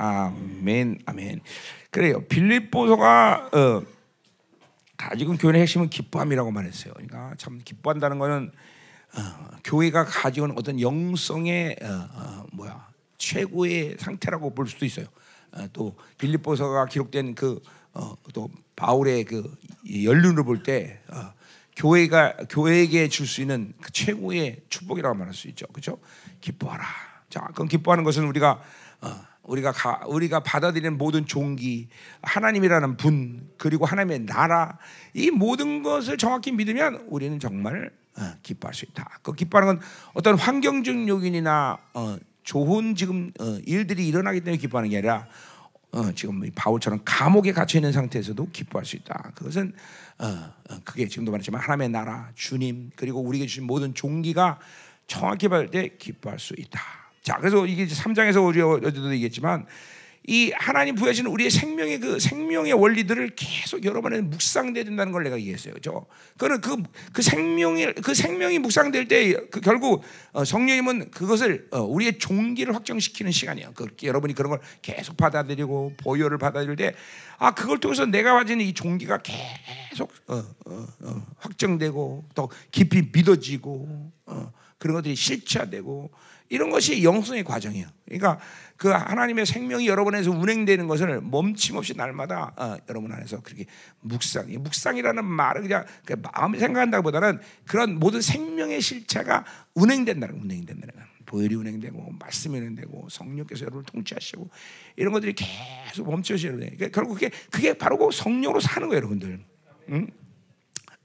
아멘, 아멘. 그래요. 빌립보서가 어, 가지고 교회의 핵심은 기뻐함이라고 말했어요. 그러니까 참 기뻐한다는 거는 어, 교회가 가지고 있는 어떤 영성의 어, 어, 뭐야 최고의 상태라고 볼 수도 있어요. 어, 또 빌립보서가 기록된 그 또 바울의 그 연륜을 볼때 어, 교회가 교회에게 줄 수 있는 그 최고의 축복이라고 말할 수 있죠. 그렇죠? 기뻐하라. 자, 그럼 기뻐하는 것은 우리가 어, 우리가 가, 우리가 받아들이는 모든 종기, 하나님이라는 분, 그리고 하나님의 나라 이 모든 것을 정확히 믿으면 우리는 정말 어, 기뻐할 수 있다. 그 기뻐하는 건 어떤 환경적 요인이나 어, 좋은 지금 어, 일들이 일어나기 때문에 기뻐하는 게 아니라 어, 지금 바울처럼 감옥에 갇혀 있는 상태에서도 기뻐할 수 있다. 그것은 어, 어, 그게 지금도 말했지만 하나님의 나라, 주님 그리고 우리에게 주신 모든 종기가 정확히 받을 때 기뻐할 수 있다. 자, 그래서 이게 3장에서 우리 어제도 얘기했지만 이 하나님 부여하시는 우리의 생명의 그 생명의 원리들을 계속 여러 번에 묵상돼야 된다는 걸 내가 얘기했어요. 그죠? 그는 그, 그 생명이, 그 생명이 묵상될 때, 그 결국, 어, 성령님은 그것을, 어, 우리의 종기를 확정시키는 시간이에요. 그, 여러분이 그런 걸 계속 받아들이고, 보혈을 받아들일 때, 아, 그걸 통해서 내가 가지는 이 종기가 계속, 어, 어, 어 확정되고, 더 깊이 믿어지고, 어, 그런 것들이 실체화되고, 이런 것이 영성의 과정이에요. 그러니까 그 하나님의 생명이 여러분에서 운행되는 것을 멈춤없이 날마다 어, 여러분 안에서 그렇게 묵상. 묵상이라는 말은 그냥 그 마음이 생각한다기보다는 그런 모든 생명의 실체가 운행된다는 운행된다는 거. 보혈이 운행되고 말씀이 운행되고 성령께서 여러분을 통치하시고 이런 것들이 계속 멈춰지는 거예요. 그러니까 결국 그게 그게 바로 그 성령으로 사는 거예요, 여러분들. 응?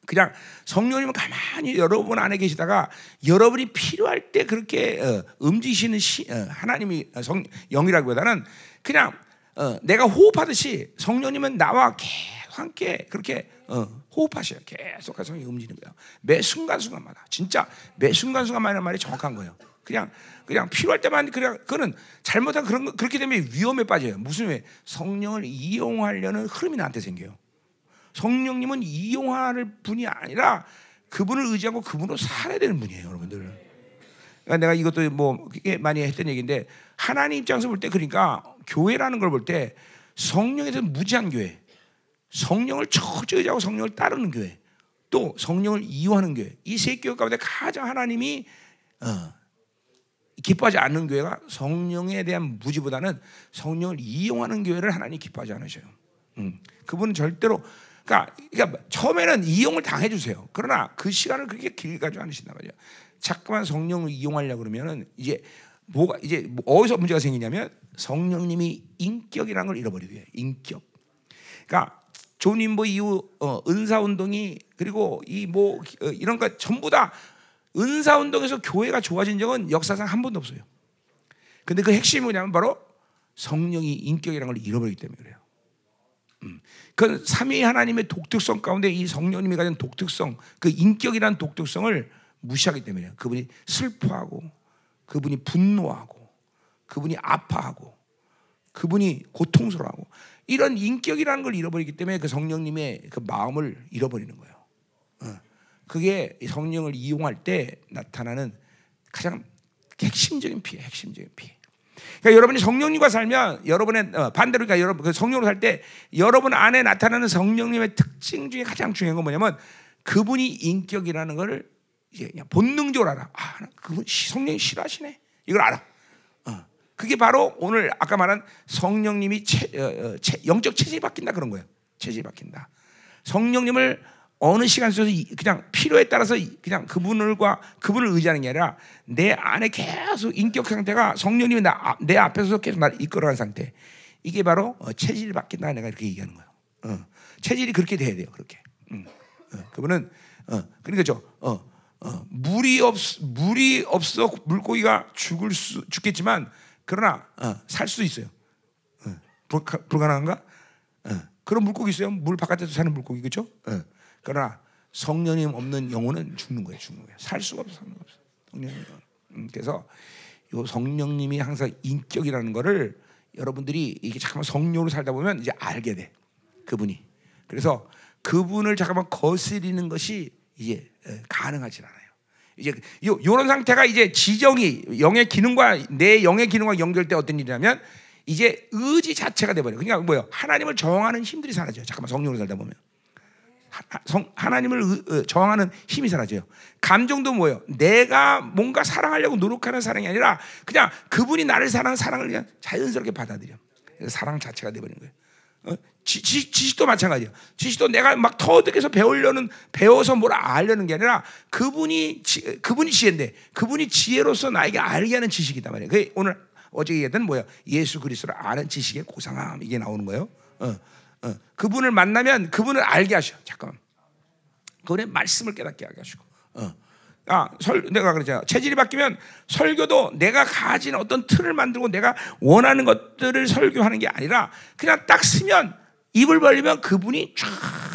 그냥 성령님은 가만히 여러분 안에 계시다가 여러분이 필요할 때 그렇게 어, 움직이시는 시, 어, 하나님이 어, 성 영이라기보다는 그냥 어, 내가 호흡하듯이 성령님은 나와 계속 함께 그렇게 어, 호흡하셔요. 계속 성령이 움직이는 거예요. 매 순간순간마다 진짜 매 순간순간마다 말이 정확한 거예요. 그냥 그냥 필요할 때만 그냥 그는 잘못한 그런 그렇게 되면 위험에 빠져요. 무슨 왜 성령을 이용하려는 흐름이 나한테 생겨요. 성령님은 이용할 분이 아니라 그분을 의지하고 그분으로 살아야 되는 분이에요, 여러분들. 그러니까 내가 이것도 뭐 많이 했던 얘기인데 하나님 입장에서 볼 때 그러니까 교회라는 걸 볼 때 성령에 대 무지한 교회, 성령을 철저히 의지하고 성령을 따르는 교회, 또 성령을 이용하는 교회. 이 세 교회 가운데 가장 하나님이 어, 기뻐하지 않는 교회가 성령에 대한 무지보다는 성령을 이용하는 교회를 하나님 기뻐하지 않으셔요. 음. 그분은 절대로 그러니까, 그러니까 처음에는 이용을 당해 주세요. 그러나 그 시간을 그렇게 길게 가지고 않으신단 말이에요. 자꾸만 성령을 이용하려 그러면은 이제 뭐가 이제 뭐 어디서 문제가 생기냐면 성령님이 인격이라는 걸 잃어버리게 돼요. 인격. 그러니까 존인보 이후 어, 은사 운동이 그리고 이뭐 어, 이런 거 전부 다 은사 운동에서 교회가 좋아진 적은 역사상 한 번도 없어요. 근데 그 핵심이 뭐냐면 바로 성령이 인격이라는 걸 잃어버리기 때문에 그래요. 음. 그 삼위 하나님의 독특성 가운데 이 성령님이 가진 독특성, 그 인격이란 독특성을 무시하기 때문에 그분이 슬퍼하고 그분이 분노하고 그분이 아파하고 그분이 고통스러워하고 이런 인격이라는 걸 잃어버리기 때문에 그 성령님의 그 마음을 잃어버리는 거예요. 어. 그게 성령을 이용할 때 나타나는 가장 핵심적인 피해, 핵심적인 피해. 그러니까 여러분이 성령님과 살면 여러분의 어, 반대로 그러니까 여러분 그 성령으로 살 때 여러분 안에 나타나는 성령님의 특징 중에 가장 중요한 건 뭐냐면 그분이 인격이라는 것을 이제 그냥 본능적으로 알아. 아, 그분 성령이 싫어하시네. 이걸 알아. 어. 그게 바로 오늘 아까 말한 성령님이 체, 어, 어, 체, 영적 체질이 바뀐다 그런 거예요. 체질이 바뀐다. 성령님을 어느 시간 속에서 그냥 필요에 따라서 그냥 그분을과 그분을 의지하는 게 아니라 내 안에 계속 인격 상태가 성령님이 나, 내 앞에서 계속 나를 이끌어가는 상태. 이게 바로 어, 체질이 바뀐다 내가 이렇게 얘기하는 거예요. 어, 체질이 그렇게 돼야 돼요. 그렇게. 음, 어, 그분은 어, 그러니까 저 어, 어, 물이 없 물이 없어 물고기가 죽을 수 죽겠지만 그러나 어, 살 수도 있어요. 어, 불가, 불가능한가? 어, 그런 물고기 있어요. 물 바깥에서 사는 물고기 그렇죠? 어. 그러나 성령님 없는 영혼은 죽는 거예요, 죽는 거예요. 살 수가 없어, 없어. 성령님. 음, 그래서 요 성령님이 항상 인격이라는 거를 여러분들이 이게 잠깐만 성령으로 살다 보면 이제 알게 돼. 그분이. 그래서 그분을 잠깐만 거스리는 것이 이제 가능하지 않아요. 이제 요 요런 상태가 이제 지정이 영의 기능과 내 영의 기능과 연결돼 어떤 일이냐면 이제 의지 자체가 돼 버려. 그러니까 뭐요? 하나님을 저항하는 힘들이 사라져요. 잠깐만 성령으로 살다 보면. 하나님을 의, 어, 저항하는 힘이 사라져요. 감정도 뭐예요? 내가 뭔가 사랑하려고 노력하는 사랑이 아니라 그냥 그분이 나를 사랑하는 사랑을 그냥 자연스럽게 받아들여. 사랑 자체가 돼버리는 거예요. 어? 지, 지, 지식도 마찬가지예요. 지식도 내가 막 터득해서 배우려는 배워서 뭘 알려는 게 아니라 그분이 지, 그분이 지혜인데 그분이 지혜로서 나에게 알게 하는 지식이단 말이에요. 그 오늘 어제 얘기했던 뭐야? 예수 그리스도를 아는 지식의 고상함 이게 나오는 거예요. 어, 어. 그분을 만나면 그분을 알게 하셔. 잠깐만. 그분의 말씀을 깨닫게 하시고. 어. 아, 설, 내가 그러잖아. 체질이 바뀌면 설교도 내가 가진 어떤 틀을 만들고 내가 원하는 것들을 설교하는 게 아니라 그냥 딱 쓰면 입을 벌리면 그분이 쫙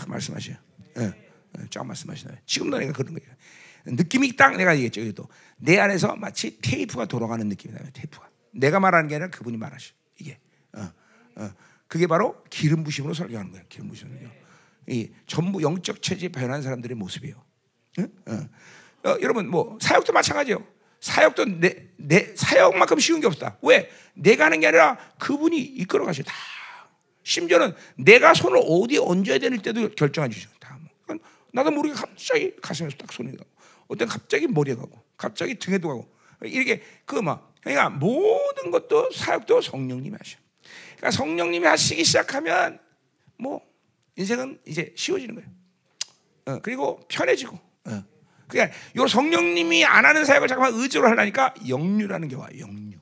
말씀하셔요. 예, 예, 쫙 말씀하시나요? 지금도 내가 그런 거예요. 느낌이 딱 내가 얘기했죠. 그래도 내 안에서 마치 테이프가 돌아가는 느낌이 나요. 테이프가. 내가 말하는 게 아니라 그분이 말하셔. 이게. 어, 어. 그게 바로 기름 부심으로 설교하는 거예요. 기름 부심은요. 이 전부 영적 체질 변한 사람들의 모습이에요. 어? 어, 여러분 뭐 사역도 마찬가지예요. 사역도 내, 내 사역만큼 쉬운 게 없다. 왜? 내가 하는 게 아니라 그분이 이끌어 가셔 다. 심지어는 내가 손을 어디에 얹어야 될 때도 결정해 주셔. 다. 뭐. 나도 모르게 갑자기 가슴에서 딱 손이 가고, 어떤 갑자기 머리에 가고, 갑자기 등에도 가고, 이렇게 그 막 그러니까 모든 것도 사역도 성령님이 하셔. 그러니까 성령님이 하시기 시작하면 뭐 인생은 이제 쉬워지는 거예요. 어, 그리고 편해지고. 어. 그러니까 요 성령님이 안 하는 사역을 잠깐만 의지로 하려니까 영류라는 게 와요. 영류,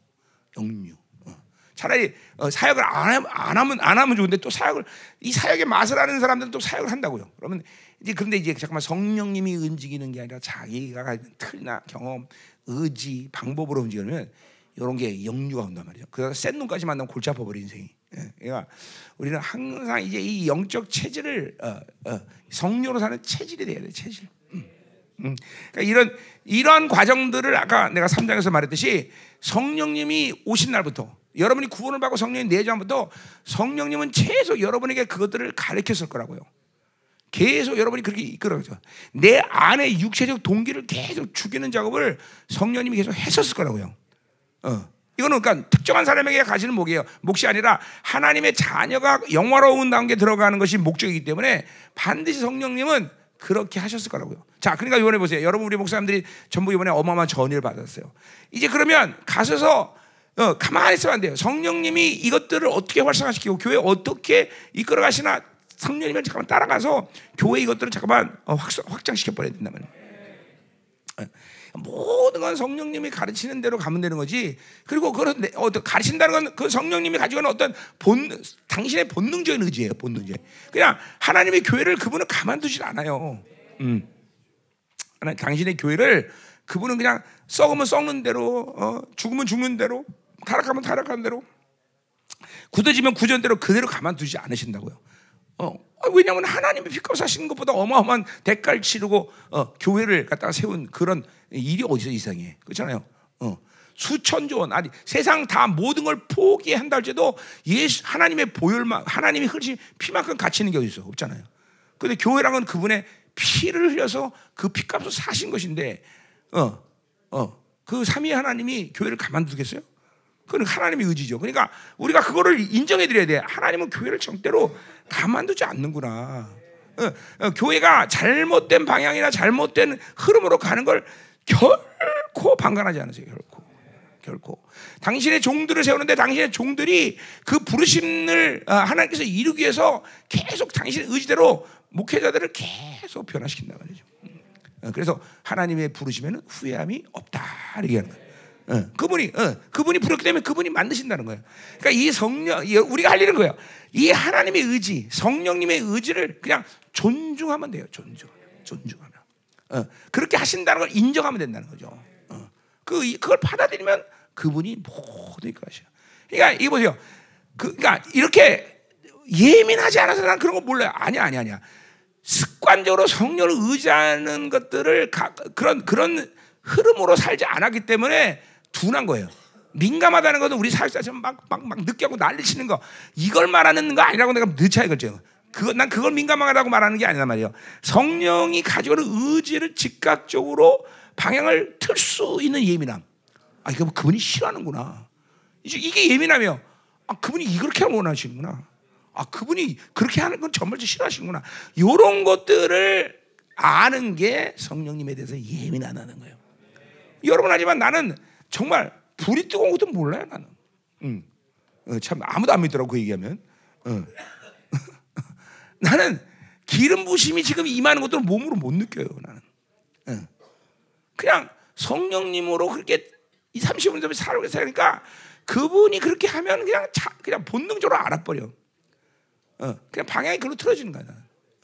영류. 어. 차라리 어, 사역을 안, 하면, 안 하면 안 하면 좋은데 또 사역을 이 사역의 맛을 아는 사람들은 또 사역을 한다고요. 그러면 이제 그런데 이제 잠깐만 성령님이 움직이는 게 아니라 자기가 가진 틀이나 경험, 의지, 방법으로 움직이면 이런 게 영류가 온단 말이죠. 그래서 센 놈까지 만나면 골치 아파버린 인생이. 예, 그러니까 우리는 항상 이제 이 영적 체질을 어, 어, 성령으로 사는 체질이 돼야 돼. 체질. 음, 음. 그러니까 이런 이러한 과정들을 아까 내가 3장에서 말했듯이 성령님이 오신 날부터 여러분이 구원을 받고 성령이 내주부터 성령님은 최소 여러분에게 그것들을 가르쳤을 거라고요. 계속 여러분이 그렇게 이끌어가죠. 내 안에 육체적 동기를 계속 죽이는 작업을 성령님이 계속 했었을 거라고요. 어. 이거는 그러니까 특정한 사람에게 가시는 목이에요. 몫이 아니라 하나님의 자녀가 영화로운 단계 들어가는 것이 목적이기 때문에 반드시 성령님은 그렇게 하셨을 거라고요. 자, 그러니까 이번에 보세요. 여러분 우리 목사님들이 전부 이번에 어마어마한 전의를 받았어요. 이제 그러면 가셔서 어, 가만히 있으면 안 돼요. 성령님이 이것들을 어떻게 활성화시키고 교회 어떻게 이끌어 가시나 성령님을 잠깐만 따라가서 교회 이것들을 잠깐만 어, 확장시켜 버려야 말이에요. 어. 모든 건 성령님이 가르치는 대로 가면 되는 거지. 그리고 그런 어, 가르친다는 건 그 성령님이 가지고 있는 어떤 본 당신의 본능적인 의지예요. 본능적. 그냥 하나님의 교회를 그분은 가만두질 않아요. 음. 당신의 교회를 그분은 그냥 썩으면 썩는 대로, 어, 죽으면 죽는 대로, 타락하면 타락하는 대로, 굳어지면 굳은 대로 그대로 가만두지 않으신다고요. 어, 왜냐하면 하나님의 피값 사시는 것보다 어마어마한 대가를 치르고 어, 교회를 갖다가 세운 그런 일이 어디서 이상해? 그렇잖아요. 어. 수천조 원 아니 세상 다 모든 걸 포기한다 할지도 예수 하나님의 보혈만 하나님이 흘리신 피만큼 가치 있는 게 어디 있어? 없잖아요. 근데 교회랑은 그분의 피를 흘려서 그 피값을 사신 것인데 어 어, 그 삼위 하나님이 교회를 가만두겠어요? 그건 하나님의 의지죠. 그러니까 우리가 그거를 인정해 드려야 돼. 하나님은 교회를 절대로 가만두지 않는구나. 어, 어, 교회가 잘못된 방향이나 잘못된 흐름으로 가는 걸 결코 방관하지 않으세요. 결코. 결코. 당신의 종들을 세우는데 당신의 종들이 그 부르심을 어, 하나님께서 이루기 위해서 계속 당신의 의지대로 목회자들을 계속 변화시킨다 말이죠. 어, 그래서 하나님의 부르시면 후회함이 없다 이렇게 하는 거예요. 어, 그분이 어, 그분이 부르기 때문에 그분이 만드신다는 거예요. 그러니까 이 성령 우리가 할 일은 거예요. 이 하나님의 의지, 성령님의 의지를 그냥 존중하면 돼요. 존중, 존중하면. 어, 그렇게 하신다는 걸 인정하면 된다는 거죠. 어, 그 그걸 받아들이면 그분이 모든 걸 하셔. 그러니까 이 보세요. 그, 그러니까 이렇게 예민하지 않아서 난 그런 거 몰라요. 아니야, 아니야, 아니야. 습관적으로 성령을 의지하는 것들을 가, 그런 그런 흐름으로 살지 않았기 때문에 둔한 거예요. 민감하다는 것은 우리 사역자처럼 막, 막, 막 느끼고 난리치는 거 이걸 말하는 거 아니라고 내가 늦차 이거죠. 그거 난 그걸 민감하다고 말하는 게 아니란 말이에요. 성령이 가지고 있는 의지를 즉각적으로 방향을 틀 수 있는 예민함. 아 이거 그분이 싫어하는구나. 이게 예민하며 아 그분이 이렇게 원하시는구나. 아 그분이 그렇게 하는 건 정말 싫어하시는구나. 이런 것들을 아는 게 성령님에 대해서 예민하다는 거예요. 여러분 하지만 나는 정말 불이 뜨거운 것도 몰라요 나는. 음. 어, 참 아무도 안 믿더라고 그 얘기하면. 어. 나는 기름 부심이 지금 임하는 것도 몸으로 못 느껴요 나는. 어. 그냥 성령님으로 그렇게 이 30분 전에 살고 살니까 그분이 그렇게 하면 그냥 자, 그냥 본능적으로 알아버려. 어, 그냥 방향이 그로 틀어지는 거야.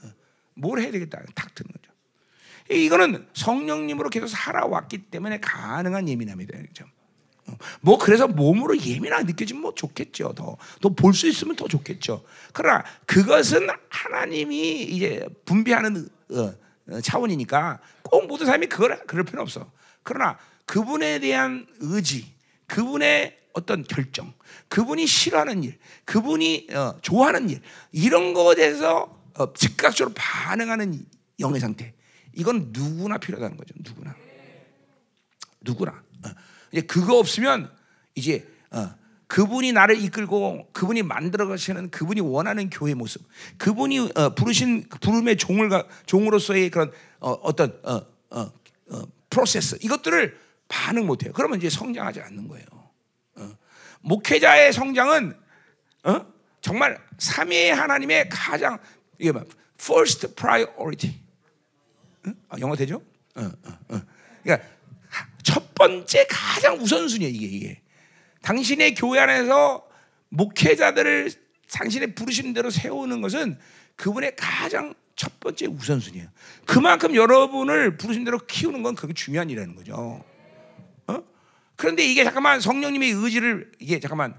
어, 뭘 해야 되겠다. 탁 트는 거죠. 이거는 성령님으로 계속 살아왔기 때문에 가능한 예민함이다. 그렇죠? 뭐 그래서 몸으로 예민하게 느껴지면 뭐 좋겠죠. 더 더 볼 수 있으면 더 좋겠죠. 그러나 그것은 하나님이 이제 분배하는 어, 어, 차원이니까 꼭 모든 사람이 그걸 그럴 필요 없어. 그러나 그분에 대한 의지, 그분의 어떤 결정, 그분이 싫어하는 일, 그분이 어, 좋아하는 일 이런 것에 대해서 어, 즉각적으로 반응하는 영의 상태. 이건 누구나 필요하다는 거죠. 누구나. 누구나. 어. 이제 그거 없으면 이제 어, 그분이 나를 이끌고 그분이 만들어 가시는 그분이 원하는 교회 모습, 그분이 어, 부르신 부름의 종을 종으로서의 그런 어, 떤 어, 어, 어, 프로세스 이것들을 반응 못해요. 그러면 이제 성장하지 않는 거예요. 어. 목회자의 성장은 어? 정말 삼위의 하나님의 가장 이게 뭐 first priority. 아, 영어 되죠? 그러니까 첫 번째 가장 우선순위에 이게 이게. 당신의 교회 안에서 목회자들을 당신의 부르신 대로 세우는 것은 그분의 가장 첫 번째 우선순위예요. 그만큼 여러분을 부르신 대로 키우는 건 그게 중요한 일이라는 거죠. 어? 그런데 이게 잠깐만 성령님의 의지를 이게 잠깐만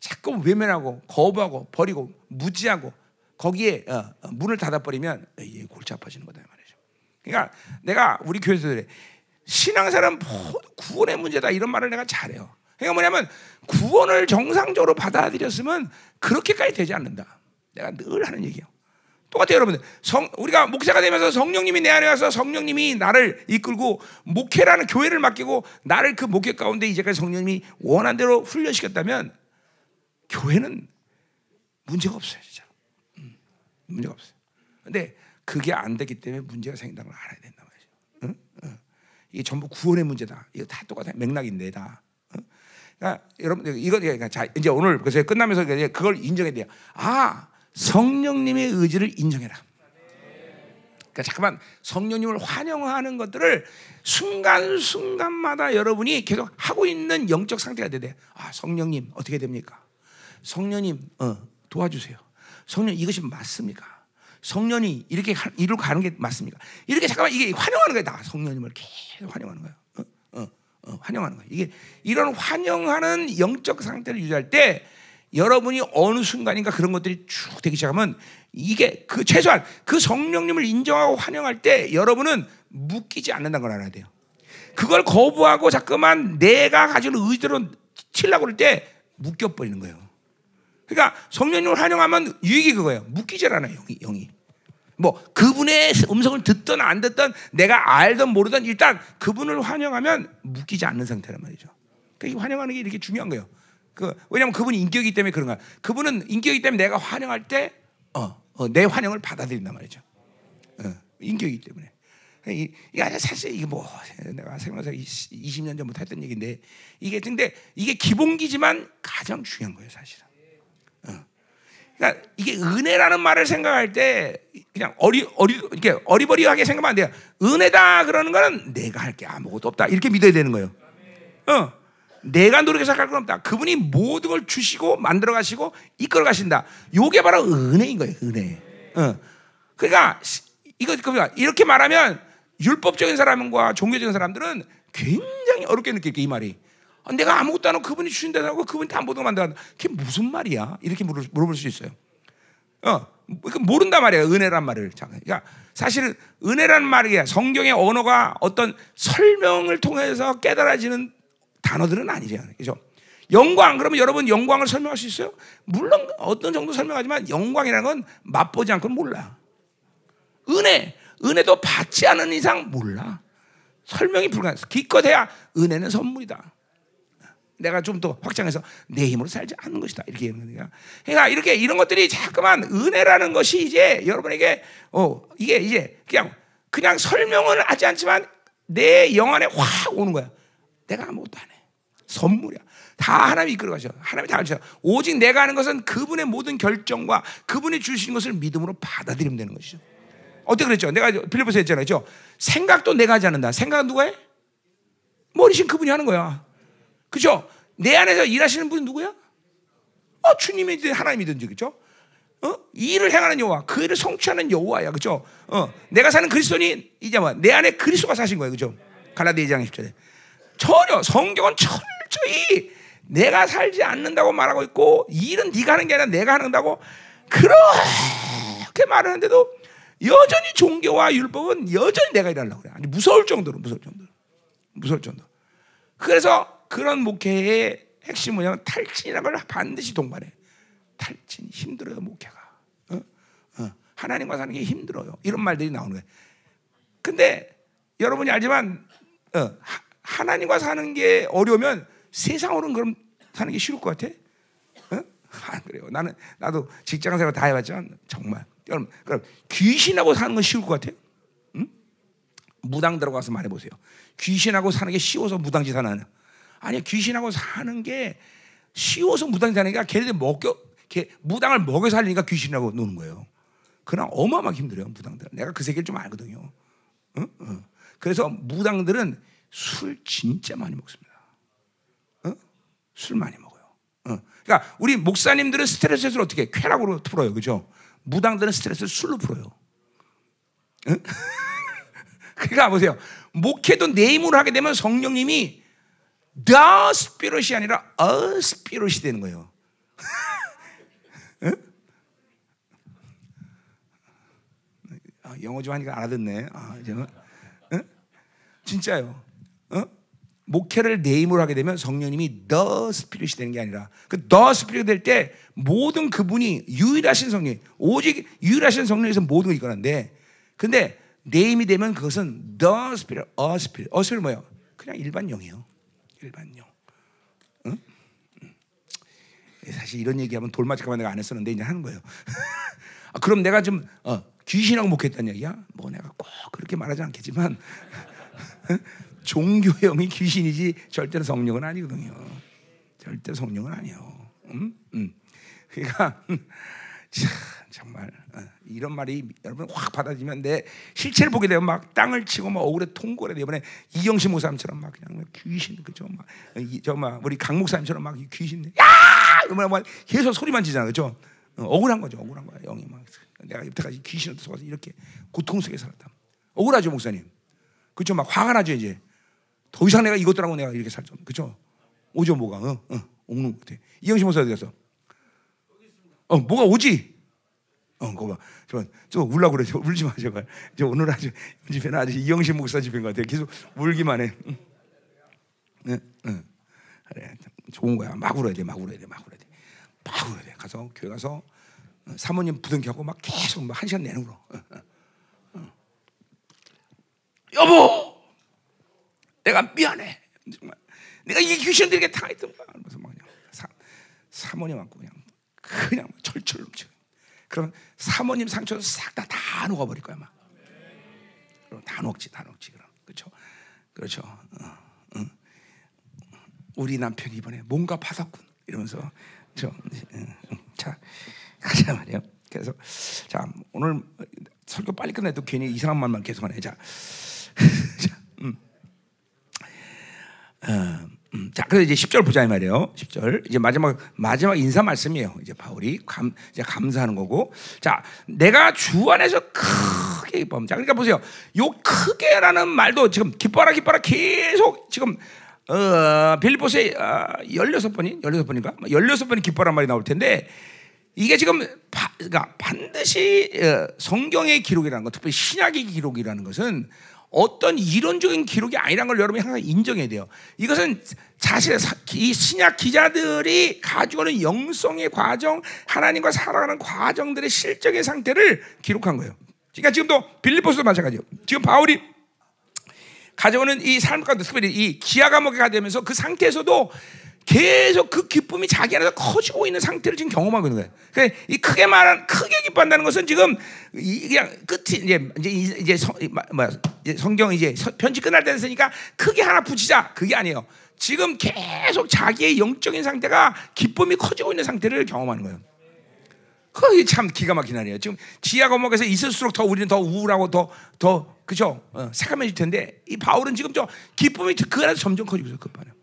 자꾸 외면하고 거부하고 버리고 무지하고 거기에 어, 어 문을 닫아버리면 이게 골치 아파지는 거다 말이죠. 그러니까 내가 우리 교회에서 신앙사람 구원의 문제다 이런 말을 내가 잘해요. 그러니까 뭐냐면 구원을 정상적으로 받아들였으면 그렇게까지 되지 않는다. 내가 늘 하는 얘기예요. 똑같아요, 여러분들. 성, 우리가 목사가 되면서 성령님이 내 안에 와서 성령님이 나를 이끌고 목회라는 교회를 맡기고 나를 그 목회 가운데 이제까지 성령님이 원한 대로 훈련시켰다면 교회는 문제가 없어요, 진짜. 음, 문제가 없어요. 근데 그게 안 되기 때문에 문제가 생긴다는 걸 알아야 된다. 이게 전부 구원의 문제다. 이거 다 똑같아. 맥락인데 다. 응? 그러니까 여러분 이거 자 이제 오늘 그래서 끝나면서 그걸 인정해야 돼요. 아 성령님의 의지를 인정해라. 그러니까 잠깐만 성령님을 환영하는 것들을 순간순간마다 여러분이 계속 하고 있는 영적 상태가 돼야 돼. 아 성령님 어떻게 됩니까? 성령님 어, 도와주세요. 성령 이것이 맞습니까? 성령이 이렇게 이로 가는 게 맞습니까? 이렇게 잠깐만 이게 환영하는 거야. 다 성령님을 계속 환영하는 거야. 어, 어, 어, 환영하는 거야. 이게 이런 환영하는 영적 상태를 유지할 때 여러분이 어느 순간인가 그런 것들이 쭉 되기 시작하면 이게 그 최소한 그 성령님을 인정하고 환영할 때 여러분은 묶이지 않는다는 걸 알아야 돼요. 그걸 거부하고 자꾸만 내가 가지는 의지대로 튀려고 그럴 때 묶여버리는 거예요. 그러니까 성령님을 환영하면 유익이 그거예요. 묶이질 않아요, 영이. 영이. 뭐 그분의 음성을 듣든 안 듣든 내가 알든 모르든 일단 그분을 환영하면 묶이지 않는 상태란 말이죠. 그러니까 환영하는 게 이렇게 중요한 거예요. 그 왜냐하면 그분이 인격이기 때문에 그런 거야. 그분은 인격이기 때문에 내가 환영할 때, 어, 어, 내 환영을 받아들인단 말이죠. 어, 인격이기 때문에. 이, 게 사실 이게 뭐 내가 생각해서 20년 전부터 했던 얘기인데 이게 근데 이게 기본기지만 가장 중요한 거예요, 사실은. 어. 그러니까 이게 은혜라는 말을 생각할 때 그냥 어리 어리 이렇게 어리버리하게 생각하면 안 돼요. 은혜다 그러는 거는 내가 할 게 아무것도 없다 이렇게 믿어야 되는 거예요. 어. 내가 노력해서 할건 없다. 그분이 모든 걸 주시고 만들어 가시고 이끌어 가신다. 요게 바로 은혜인 거예요. 은혜. 어. 그러니까 이거 그러니까 이렇게 말하면 율법적인 사람과 종교적인 사람들은 굉장히 어렵게 느낄 게 이 말이. 아, 내가 아무것도 안 하고 그분이 주신다고 그분이 다 모든 걸 만들어. 그게 무슨 말이야? 이렇게 물어볼 수 있어요. 어, 그러니까 모른단 말이야. 은혜란 말을. 그러니까 사실은 은혜란 말이야. 성경의 언어가 어떤 설명을 통해서 깨달아지는 단어들은 아니잖아요. 그죠? 영광 그러면 여러분 영광을 설명할 수 있어요? 물론 어떤 정도 설명하지만 영광이라는 건 맛보지 않고는 몰라. 은혜 은혜도 받지 않은 이상 몰라. 설명이 불가능해. 기껏해야 은혜는 선물이다. 내가 좀 더 확장해서 내 힘으로 살지 않는 것이다 이렇게 얘기하는 거야. 그러니까 이렇게 이런 것들이 자꾸만 은혜라는 것이 이제 여러분에게 어 이게 이제 그냥 그냥 설명을 하지 않지만 내 영 안에 확 오는 거야. 내가 아무것도 안 해. 선물이야. 다 하나님이 이끌어가죠. 하나님이 다 하죠. 오직 내가 하는 것은 그분의 모든 결정과 그분이 주신 것을 믿음으로 받아들이면 되는 것이죠. 어떻게 그랬죠? 내가 빌리포스 했잖아요. 그죠? 생각도 내가 하지 않는다. 생각은 누가 해? 머리신 그분이 하는 거야. 그죠? 내 안에서 일하시는 분은 누구야? 어, 주님이든 하나님이든지, 그죠? 어? 이 일을 행하는 여호와, 그 일을 성취하는 여호와야, 그죠? 어, 내가 사는 그리스도니 이제 뭐내 안에 그리스도가 사신 거예요, 그죠? 갈라디아 2장 10절에 전혀 성경은 철저히 내가 살지 않는다고 말하고 있고 이 일은 네가 하는 게 아니라 내가 하는다고 그렇게 말하는데도 여전히 종교와 율법은 여전히 내가 일하려고 그래. 아니 무서울 정도로 무서울 정도로 무서울 정도. 그래서 그런 목회의 핵심 뭐냐면 탈진이라는 걸 반드시 동반해. 탈진 힘들어요 목회가. 어? 어. 하나님과 사는 게 힘들어요. 이런 말들이 나오는 거예요. 근데 여러분이 알지만 어, 하, 나님과 사는 게 어려우면 세상으로는 그럼 사는 게 쉬울 것 같아? 어? 안 그래요. 나는 나도 직장 생활 다 해봤지만 정말 여러분 그럼 귀신하고 사는 건 쉬울 것 같아요? 응? 무당 들어가서 말해보세요. 귀신하고 사는 게 쉬워서 무당짓 하나 아니 귀신하고 사는 게 쉬워서 하는 게 걔네들 먹여 걔 무당을 먹여 살리니까 귀신하고 노는 거예요. 그러나 어마어마하게 힘들어요 무당들. 내가 그 세계를 좀 알거든요. 어? 어. 그래서 무당들은 술 진짜 많이 먹습니다. 어? 술 많이 먹어요. 어. 그러니까 우리 목사님들은 스트레스를 어떻게 쾌락으로 풀어요, 그죠? 무당들은 스트레스를 술로 풀어요. 어? 그러니까 보세요. 목회도 내 힘으로 하게 되면 성령님이 the spirit이 아니라 a spirit이 되는 거예요. 아, 영어 좀 하니까 알아듣네. 아, 저, 어? 진짜요. 어? 목회를 내 힘으로 하게 되면 성령님이 the Spirit이 되는 게 아니라 그 the Spirit이 될 때 모든 그분이 유일하신 성령, 오직 유일하신 성령에서 모든 걸 이끌었는데 근데 내 힘이 되면 그것은 the Spirit, a spirit, a spirit 뭐예요? 그냥 일반 영이에요. 일반 영. 응? 사실 이런 얘기하면 돌맞을까봐 내가 안 했었는데 이제 하는 거예요. 아, 그럼 내가 좀 어, 귀신하고 목했다는 얘기야? 뭐 내가 꼭 그렇게 말하지 않겠지만 종교의 영이 귀신이지 절대로 성령은 아니거든요. 절대 성령은 아니요. 음? 음. 그러니까 참, 정말 어, 이런 말이 여러분 확 받아지면 내 실체를 보게 되면 막 땅을 치고 막 억울해 통골해 이번에 이영신 목사님처럼 막 그냥 귀신 그죠 막저막 우리 강 목사님처럼 막 귀신 야 이러면 막 계속 소리만 지잖아 그죠 어, 억울한 거죠 억울한 거야 영이 막 내가 여태까지 귀신한테 속아서 이렇게 고통 속에 살았다 억울하죠 목사님 그죠 막 화가 나죠 이제 더 이상 내가 이것들하고 내가 이렇게 살죠. 그죠? 오죠, 뭐가. 어, 어, 오는 것 같아. 이영신 목사 어디 갔어? 어, 뭐가 오지? 어, 그거 봐. 저, 저 울라고 그래. 저 울지 마, 제발. 저 오늘 아주, 집에는 아주 이영신 목사 집인 것 같아. 계속 울기만 해. 응. 응, 응. 그래. 좋은 거야. 막 울어야 돼, 막 울어야 돼, 막 울어야 돼. 막 울어야 돼. 가서, 교회 가서, 어, 사모님 부둥켜고 막 계속 막 한 시간 내는 울어. 어, 어. 여보! 내가 미안해. 정말 내가 이 귀신들에게 당했던 거야. 그래서 막 그냥 사, 사모님 갖고 그냥 그냥 철철 넘쳐. 그럼 사모님 상처도 싹다 다 녹아버릴 거야 막. 그럼 다 녹지, 다 녹지 그럼 그렇죠, 그렇죠. 어, 어. 우리 남편이 이번에 뭔가 받았군 이러면서 저, 어, 자 가자 말이요. 그래서 자 오늘 설교 빨리 끝내도 괜히 이상한 말만 계속하네. 자, 자 음. 어, 음, 자, 그래서 이제 10절 보자 이 말이에요. 10절. 이제 마지막 마지막 인사 말씀이에요. 이제 바울이 감 이제 감사하는 거고. 자, 내가 주 안에서 크게 기뻐. 자, 그러니까 보세요. 요 크게라는 말도 지금 기뻐라 기뻐라 계속 지금 어, 빌리포스에 어, 16번이 16번인가? 16번이 기뻐란 말이 나올 텐데 이게 지금 바, 그러니까 반드시 어, 성경의 기록이라는 것, 특별히 신약의 기록이라는 것은 어떤 이론적인 기록이 아니라는 걸 여러분이 항상 인정해야 돼요. 이것은 사실 이 신약 기자들이 가지고 있는 영성의 과정, 하나님과 살아가는 과정들의 실적인 상태를 기록한 거예요. 그러니까 지금도 빌리포스도 마찬가지예요. 지금 바울이 가져오는 이 삶 가운데 특별히 이 기아 감옥에 가되면서 그 상태에서도 계속 그 기쁨이 자기 안에서 커지고 있는 상태를 지금 경험하고 있는 거예요. 그러니까 이 크게 말한 크게 기뻐한다는 것은 지금 이 그냥 끝이 이제 이제 이제 성, 뭐, 이제 성경 이제 편지 끝날 때 됐으니까 크게 하나 붙이자 그게 아니에요. 지금 계속 자기의 영적인 상태가 기쁨이 커지고 있는 상태를 경험하는 거예요. 그게 참 기가 막힌 아니에요. 지금 지하 감옥에서 있을수록 더 우리는 더 우울하고 더 더 그죠? 어, 새까매질 텐데 이 바울은 지금 저 기쁨이 그 안에서 점점 커지고 있어요. 급하네.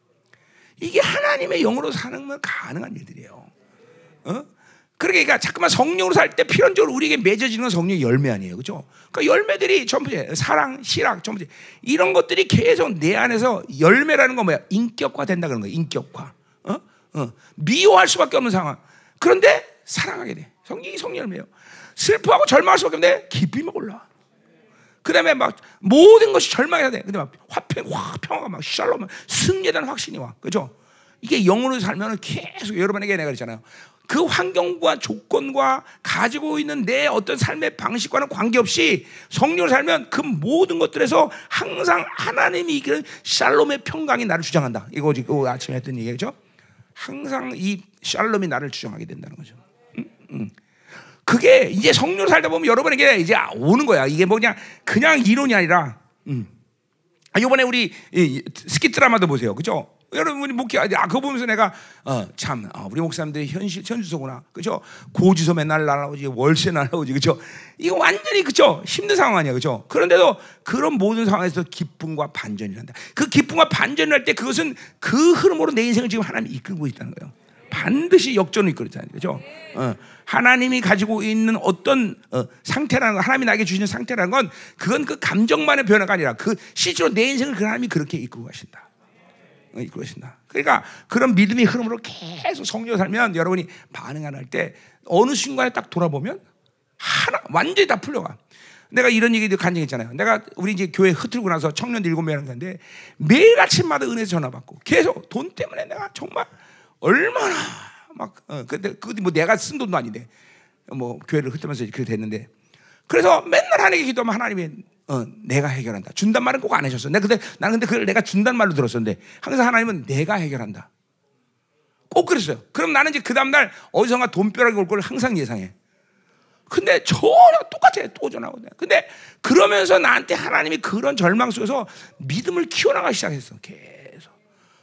이게 하나님의 영으로 사는 건 가능한 일들이에요. 어? 그러니까 자꾸만 성령으로 살 때 필연적으로 우리에게 맺어지는 건 성령의 열매 아니에요. 그죠? 그러니까 열매들이 전부 사랑, 실학, 전부 이런 것들이 계속 내 안에서 열매라는 건 뭐야? 인격화 된다 그런 거야. 인격화. 어? 어. 미워할 수밖에 없는 상황. 그런데 사랑하게 돼. 성령이 성령 열매예요. 슬퍼하고 절망할 수밖에 없는데 기쁨이 올라. 그 다음에 막 모든 것이 절망해야 돼. 근데 막 화평, 화 평화가 막 샬롬, 승리에 대한 확신이 와. 그죠? 이게 영으로 살면 계속 여러분에게 내가 그랬잖아요. 그 환경과 조건과 가지고 있는 내 어떤 삶의 방식과는 관계없이 성령을 살면 그 모든 것들에서 항상 하나님이 이끄는 샬롬의 평강이 나를 주장한다. 이거 지금 아침에 했던 얘기죠. 항상 이 샬롬이 나를 주장하게 된다는 거죠. 응? 응. 그게 이제 성령을 살다 보면 여러분에게 이제 오는 거야. 이게 뭐 그냥 그냥 이론이 아니라. 음. 이번에 우리 스키 드라마도 보세요. 그죠? 여러분이 목회 아 그거 보면서 내가 어 참 어, 우리 목사님들이 현실 현주소구나 그죠 고지서 맨날 날아오지 월세 날아오지 그죠 이거 완전히 그죠 힘든 상황 아니야 그죠 그런데도 그런 모든 상황에서 기쁨과 반전이란다 그 기쁨과 반전을 할 때 그것은 그 흐름으로 내 인생을 지금 하나님이 이끌고 있다는 거예요 반드시 역전을 이끌었다는 거죠 어, 하나님이 가지고 있는 어떤 어, 상태라는 거 하나님이 나에게 주시는 상태라는 건 그건 그 감정만의 변화가 아니라 그 실제로 내 인생을 그 하나님이 그렇게 이끌고 가신다 이끌고 계신다. 그러니까 그런 믿음의 흐름으로 계속 성령 살면 여러분이 반응 안 할 때 어느 순간에 딱 돌아보면 하나 완전히 다 풀려가. 내가 이런 얘기도 간증했잖아요. 내가 우리 이제 교회 흩틀고 나서 청년 일곱 명 하는데 매일 아침마다 은혜 전화 받고 계속 돈 때문에 내가 정말 얼마나 막 어, 근데 그것도 뭐 내가 쓴 돈도 아닌데 뭐 교회를 흩으면서 그렇게 됐는데 그래서 맨날 하나님께 기도하면 하나님이 어, 내가 해결한다. 준단 말은 꼭 안 하셨어. 내가 근데 나는 근데 그걸 내가 준단 말로 들었었는데 항상 하나님은 내가 해결한다. 꼭 그랬어요. 그럼 나는 이제 그 다음날 어디선가 돈벼락이 올 걸 항상 예상해. 근데 전혀 똑같아. 또 전화고. 근데 그러면서 나한테 하나님이 그런 절망 속에서 믿음을 키워나가기 시작했어. 계속.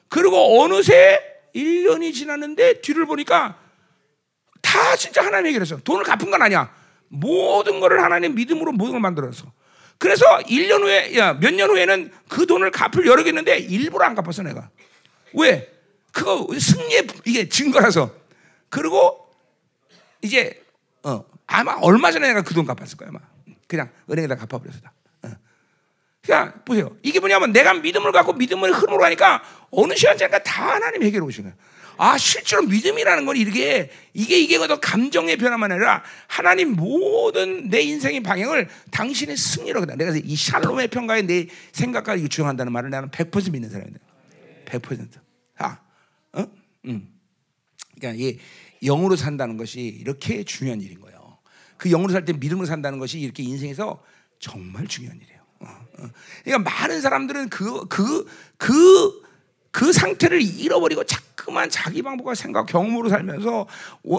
그리고 어느새 1년이 지났는데 뒤를 보니까 다 진짜 하나님 해결했어. 돈을 갚은 건 아니야. 모든 거를 하나님 믿음으로 모든 걸 만들었어. 그래서 1년 후에, 야, 몇 년 후에는 그 돈을 갚을 여력이 있는데 일부러 안 갚았어, 내가. 왜? 그거 승리의 이게 증거라서. 그리고 이제, 어, 아마 얼마 전에 내가 그 돈 갚았을 거야, 아마. 그냥 은행에다 갚아버렸어. 어. 그러니까 보세요. 이게 뭐냐면 내가 믿음을 갖고 믿음을 흐름으로 가니까 어느 시간 지나니까 다 하나님 해결해 오시는 거야. 아, 실제로 믿음이라는 건 이게, 이게, 이게 어떤 감정의 변화만 아니라 하나님 모든 내 인생의 방향을 당신의 승리로 그다. 내가 이 샬롬의 평가에 내 생각과 유추한다는 말을 나는 100% 믿는 사람이다. 100%. 아, 어? 음. 그러니까 이 영으로 산다는 것이 이렇게 중요한 일인 거예요. 그 영으로 살 때 믿음으로 산다는 것이 이렇게 인생에서 정말 중요한 일이에요. 어, 어. 그러니까 많은 사람들은 그, 그, 그, 그 상태를 잃어버리고 자꾸만 자기 방법과 생각, 경험으로 살면서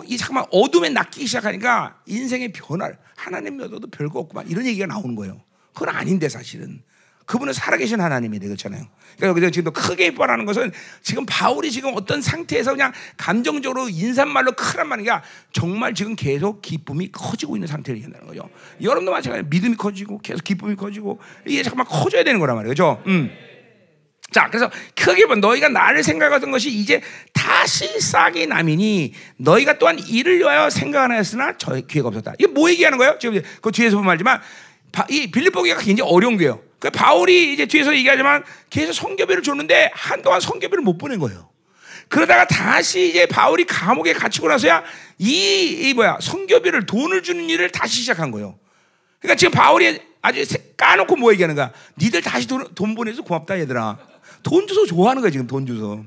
이 잠깐만 어둠에 낚이기 시작하니까 인생의 변화를 하나님 믿어도 별거 없구만 이런 얘기가 나오는 거예요. 그건 아닌데 사실은 그분은 살아계신 하나님이 되잖아요. 그러니까 여기서 지금 크게 입어라는 것은 지금 바울이 지금 어떤 상태에서 그냥 감정적으로 인사말로 크란 말이 야 정말 지금 계속 기쁨이 커지고 있는 상태를 얘기한다는 거죠. 여러분도 마찬가지로 믿음이 커지고 계속 기쁨이 커지고 이게 잠깐만 커져야 되는 거란 말이에요. 그죠? 음. 자, 그래서 크게 본 너희가 나를 생각하던 것이 이제 다시 싹이 남이니 너희가 또한 이를 위하여 생각 안 했으나 저 기회가 없었다. 이게 뭐 얘기하는 거예요? 지금 그 뒤에서 보면 알지만 이 빌립보기가 굉장히 어려운 거예요. 그 바울이 이제 뒤에서 얘기하지만 계속 성교비를 줬는데 한동안 성교비를 못 보낸 거예요. 그러다가 다시 이제 바울이 감옥에 갇히고 나서야 이, 이 뭐야 성교비를 돈을 주는 일을 다시 시작한 거예요. 그러니까 지금 바울이 아주 까놓고 뭐 얘기하는 거야? 니들 다시 돈, 돈 보내서 고맙다 얘들아. 돈 주소 좋아하는 거야 지금 돈 주소.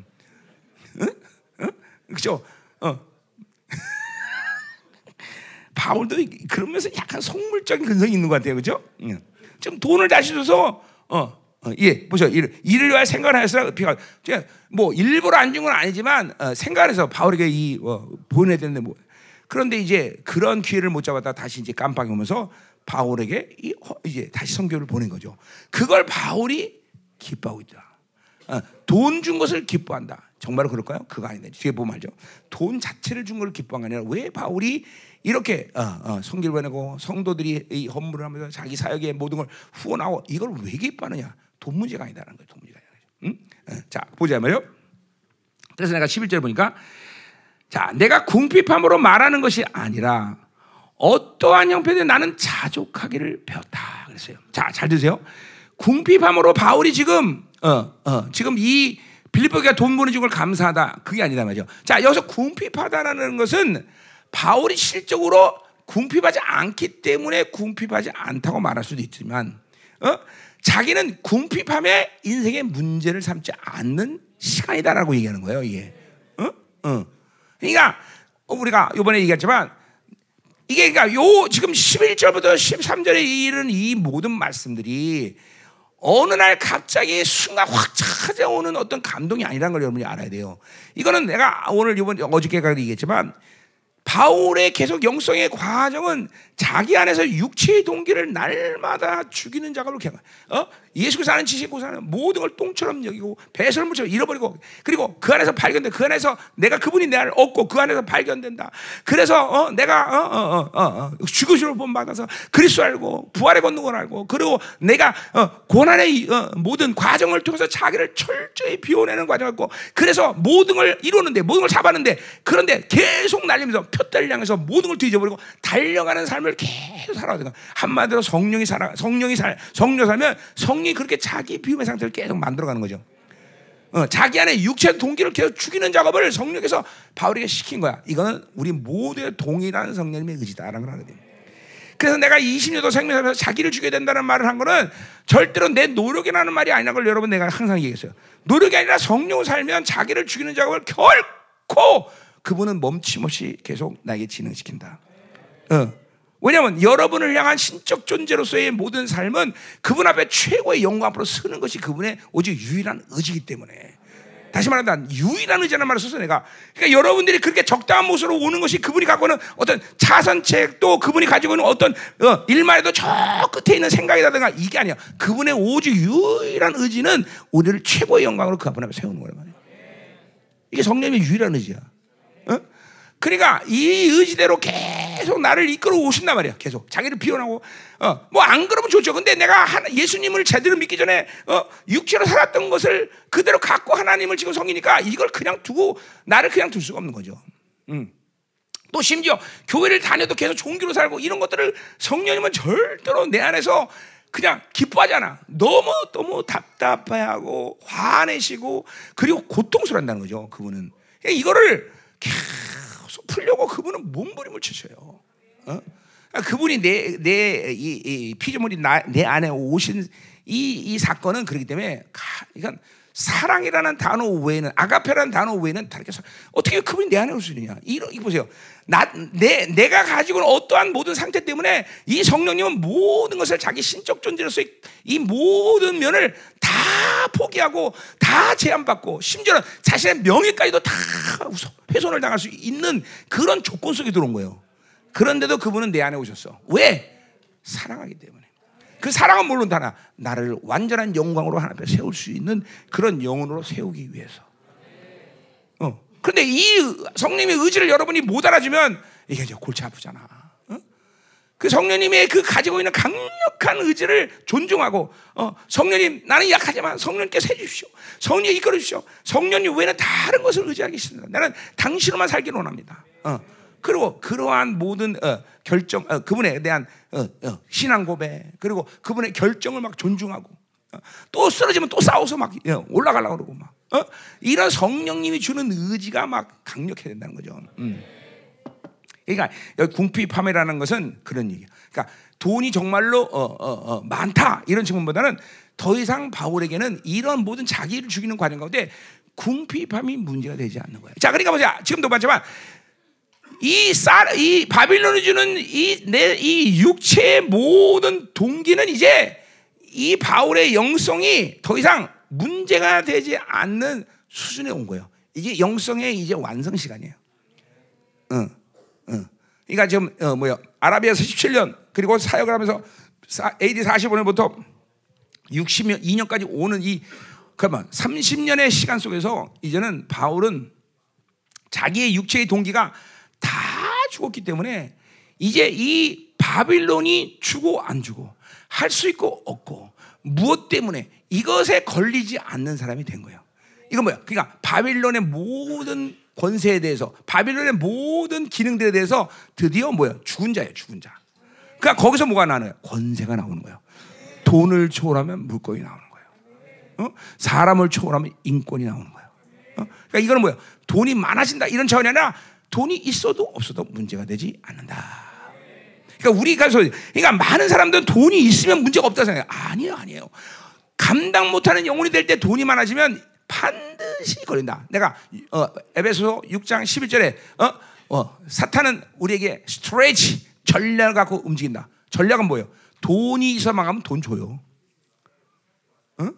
응? 응? 그죠? 어. 바울도 그러면서 약간 속물적인 근성이 있는 것 같아요, 그죠? 응. 좀 돈을 다시 줘서 어, 어, 예, 보죠. 일, 일을 위하여 생각하여서 피가 뭐 일부러 안 준 건 아니지만 어, 생각해서 바울에게 이 어, 보내야 되는데 뭐 그런데 이제 그런 기회를 못 잡았다 다시 이제 깜빡이 오면서 바울에게 이, 이제 다시 성교를 보낸 거죠. 그걸 바울이 기뻐하고 있다. 어, 돈준 것을 기뻐한다. 정말로 그럴까요? 그거 아닌데 뒤에 보면 알죠. 돈 자체를 준 걸 기뻐한 게 아니라 왜 바울이 이렇게 어, 어, 성기를 보내고 성도들이 이 헌물을 하면서 자기 사역의 모든 걸 후원하고 이걸 왜 기뻐하느냐? 돈 문제가 아니다라는 거예요. 돈 문제가 아니라. 응? 어, 자 보자면요. 그래서 내가 11절 보니까 자 내가 궁핍함으로 말하는 것이 아니라 어떠한 형편에 나는 자족하기를 배웠다 그랬어요. 자 잘 드세요. 궁핍함으로 바울이 지금 어, 어, 지금 이 빌립보가 돈 보내준 걸 감사하다 그게 아니다 말이죠. 자 여기서 궁핍하다라는 것은 바울이 실적으로 궁핍하지 않기 때문에 궁핍하지 않다고 말할 수도 있지만 어? 자기는 궁핍함에 인생의 문제를 삼지 않는 시간이다라고 얘기하는 거예요. 이게 어? 어. 그러니까 우리가 이번에 얘기했지만 이게 그러니까 요 지금 11절부터 13절에 이르는 이 모든 말씀들이 어느 날 갑자기 순간 확 찾아오는 어떤 감동이 아니라는 걸 여러분이 알아야 돼요. 이거는 내가 오늘 이번 어저께가 얘기했지만 바울의 계속 영성의 과정은 자기 안에서 육체의 동기를 날마다 죽이는 작업을 경 어? 예수께서 하는 지식 고 사는 모든 걸 똥처럼 여기고 배설물처럼 잃어버리고 그리고 그 안에서 발견돼 그 안에서 내가 그분이 내 안을 얻고 그 안에서 발견된다. 그래서 어, 내가 어, 어, 어, 어, 어 죽으시로 본 받아서 그리스도 알고 부활의 권능을 알고 그리고 내가 어, 고난의 어, 모든 과정을 통해서 자기를 철저히 비워내는 과정을 했고 그래서 모든 걸 이루는데 모든 걸 잡았는데 그런데 계속 날리면서 표대를 향해서 모든 걸 뒤져버리고 달려가는 삶을 계속 살아야 돼. 한마디로 성령이 살아 성령이 살 성령 살면 성 성이 그렇게 자기 비움의 상태를 계속 만들어가는 거죠. 어, 자기 안에 육체 동기를 계속 죽이는 작업을 성령께서 바울에게 시킨 거야. 이거는 우리 모두의 동일한 성령님의 의지다라는 걸 알아야 돼. 그래서 내가 20년도 생명하면서 자기를 죽여야 된다는 말을 한 거는 절대로 내 노력이라는 말이 아니라는 걸 여러분 내가 항상 얘기했어요. 노력이 아니라 성령을 살면 자기를 죽이는 작업을 결코 그분은 멈춤없이 계속 나에게 진행시킨다. 어. 왜냐하면 여러분을 향한 신적 존재로서의 모든 삶은 그분 앞에 최고의 영광 앞으로 서는 것이 그분의 오직 유일한 의지이기 때문에. 다시 말한다. 유일한 의지라는 말을 써서 내가. 그러니까 여러분들이 그렇게 적당한 모습으로 오는 것이 그분이 갖고 있는 어떤 자선책 또 그분이 가지고 있는 어떤 어, 일만 해도 저 끝에 있는 생각이라든가 이게 아니야. 그분의 오직 유일한 의지는 우리를 최고의 영광으로 그 앞에 세우는 거란 말이야. 이게 성령의 유일한 의지야. 어? 그러니까 이 의지대로 계속 나를 이끌어 오신단 말이야. 계속 자기를 비워나고 어, 뭐 안 그러면 좋죠. 근데 내가 하나, 예수님을 제대로 믿기 전에 어, 육체로 살았던 것을 그대로 갖고 하나님을 지금 성이니까 이걸 그냥 두고 나를 그냥 둘 수가 없는 거죠. 음. 또 심지어 교회를 다녀도 계속 종교로 살고 이런 것들을 성령님은 절대로 내 안에서 그냥 기뻐하잖아. 너무 너무 답답해하고 화내시고 그리고 고통스러운다는 거죠. 그분은 이거를 풀려고 그분은 몸부림을 치셔요. 어? 아, 그분이 내 내이 피조물이 나, 내 안에 오신 이, 이 사건은 그렇기 때문에 이건 사랑이라는 단어 외에는 아가페라는 단어 외에는 다르게 어떻게 그분이 내 안에 올 수 있느냐? 이러 이 보세요. 나, 내, 내가 가지고 있는 어떠한 모든 상태 때문에 이 성령님은 모든 것을 자기 신적 존재로서 이 모든 면을 다 포기하고 다 제한받고 심지어는 자신의 명예까지도 다 훼손을 당할 수 있는 그런 조건 속에 들어온 거예요. 그런데도 그분은 내 안에 오셨어. 왜? 사랑하기 때문에. 그 사랑은 물론 다나 나를 완전한 영광으로 하나님 앞에 세울 수 있는 그런 영혼으로 세우기 위해서. 어. 그런데 이 성령의 의지를 여러분이 못 알아주면 이게 이제 골치 아프잖아. 어? 그 성령님의 그 가지고 있는 강력한 의지를 존중하고 어, 성령님 나는 약하지만 성령님께서 해주십시오. 성령님 이끌어 주십시오. 성령님 외에는 다른 것을 의지하기 싫습니다. 나는 당신으로만 살기를 원합니다. 어. 그리고 그러한 모든 어, 결정, 어, 그분에 대한 어, 어, 신앙 고백, 그리고 그분의 결정을 막 존중하고, 어, 또 쓰러지면 또 싸워서 막 어, 올라가려고 그러고 막, 어? 이런 성령님이 주는 의지가 막 강력해야 된다는 거죠. 음. 그러니까 여기 궁핍함이라는 것은 그런 얘기야. 그러니까 돈이 정말로 많다 이런 측면보다는 더 이상 바울에게는 이런 모든 자기를 죽이는 과정 가운데 궁핍함이 문제가 되지 않는 거야. 자, 그러니까 보자. 지금도 봤지만 이, 쌀, 이 바빌론이 주는 이, 내, 이 육체의 모든 동기는 이제 이 바울의 영성이 더 이상 문제가 되지 않는 수준에 온 거예요. 이게 영성의 이제 완성 시간이에요. 응, 응. 그러니까 지금 어, 뭐야 아라비아에서 17년 그리고 사역을 하면서 AD 45년부터 62년까지 오는 이 그러면 30년의 시간 속에서 이제는 바울은 자기의 육체의 동기가 다 죽었기 때문에 이제 이 바빌론이 주고 안 주고 할 수 있고 없고 무엇 때문에 이것에 걸리지 않는 사람이 된 거예요. 이건 뭐야? 그러니까 바빌론의 모든 권세에 대해서 바빌론의 모든 기능들에 대해서 드디어 뭐야? 죽은 자예요, 죽은 자. 그러니까 거기서 뭐가 거야? 권세가 나오는 거예요. 돈을 초월하면 물건이 나오는 거예요. 어? 사람을 초월하면 인권이 나오는 거예요. 어? 그러니까 이거는 뭐야? 돈이 많아진다 이런 차원이 아니라 돈이 있어도 없어도 문제가 되지 않는다. 그러니까 우리 가 서 그러니까 많은 사람들은 돈이 있으면 문제가 없다 생각해요. 아니에요, 아니에요. 감당 못하는 영혼이 될 때 돈이 많아지면 반드시 걸린다. 내가 어, 에베소 6장 11절에 어? 어, 사탄은 우리에게 스트레치 전략을 갖고 움직인다. 전략은 뭐예요? 돈이 있어만 가면 돈 줘요. 어?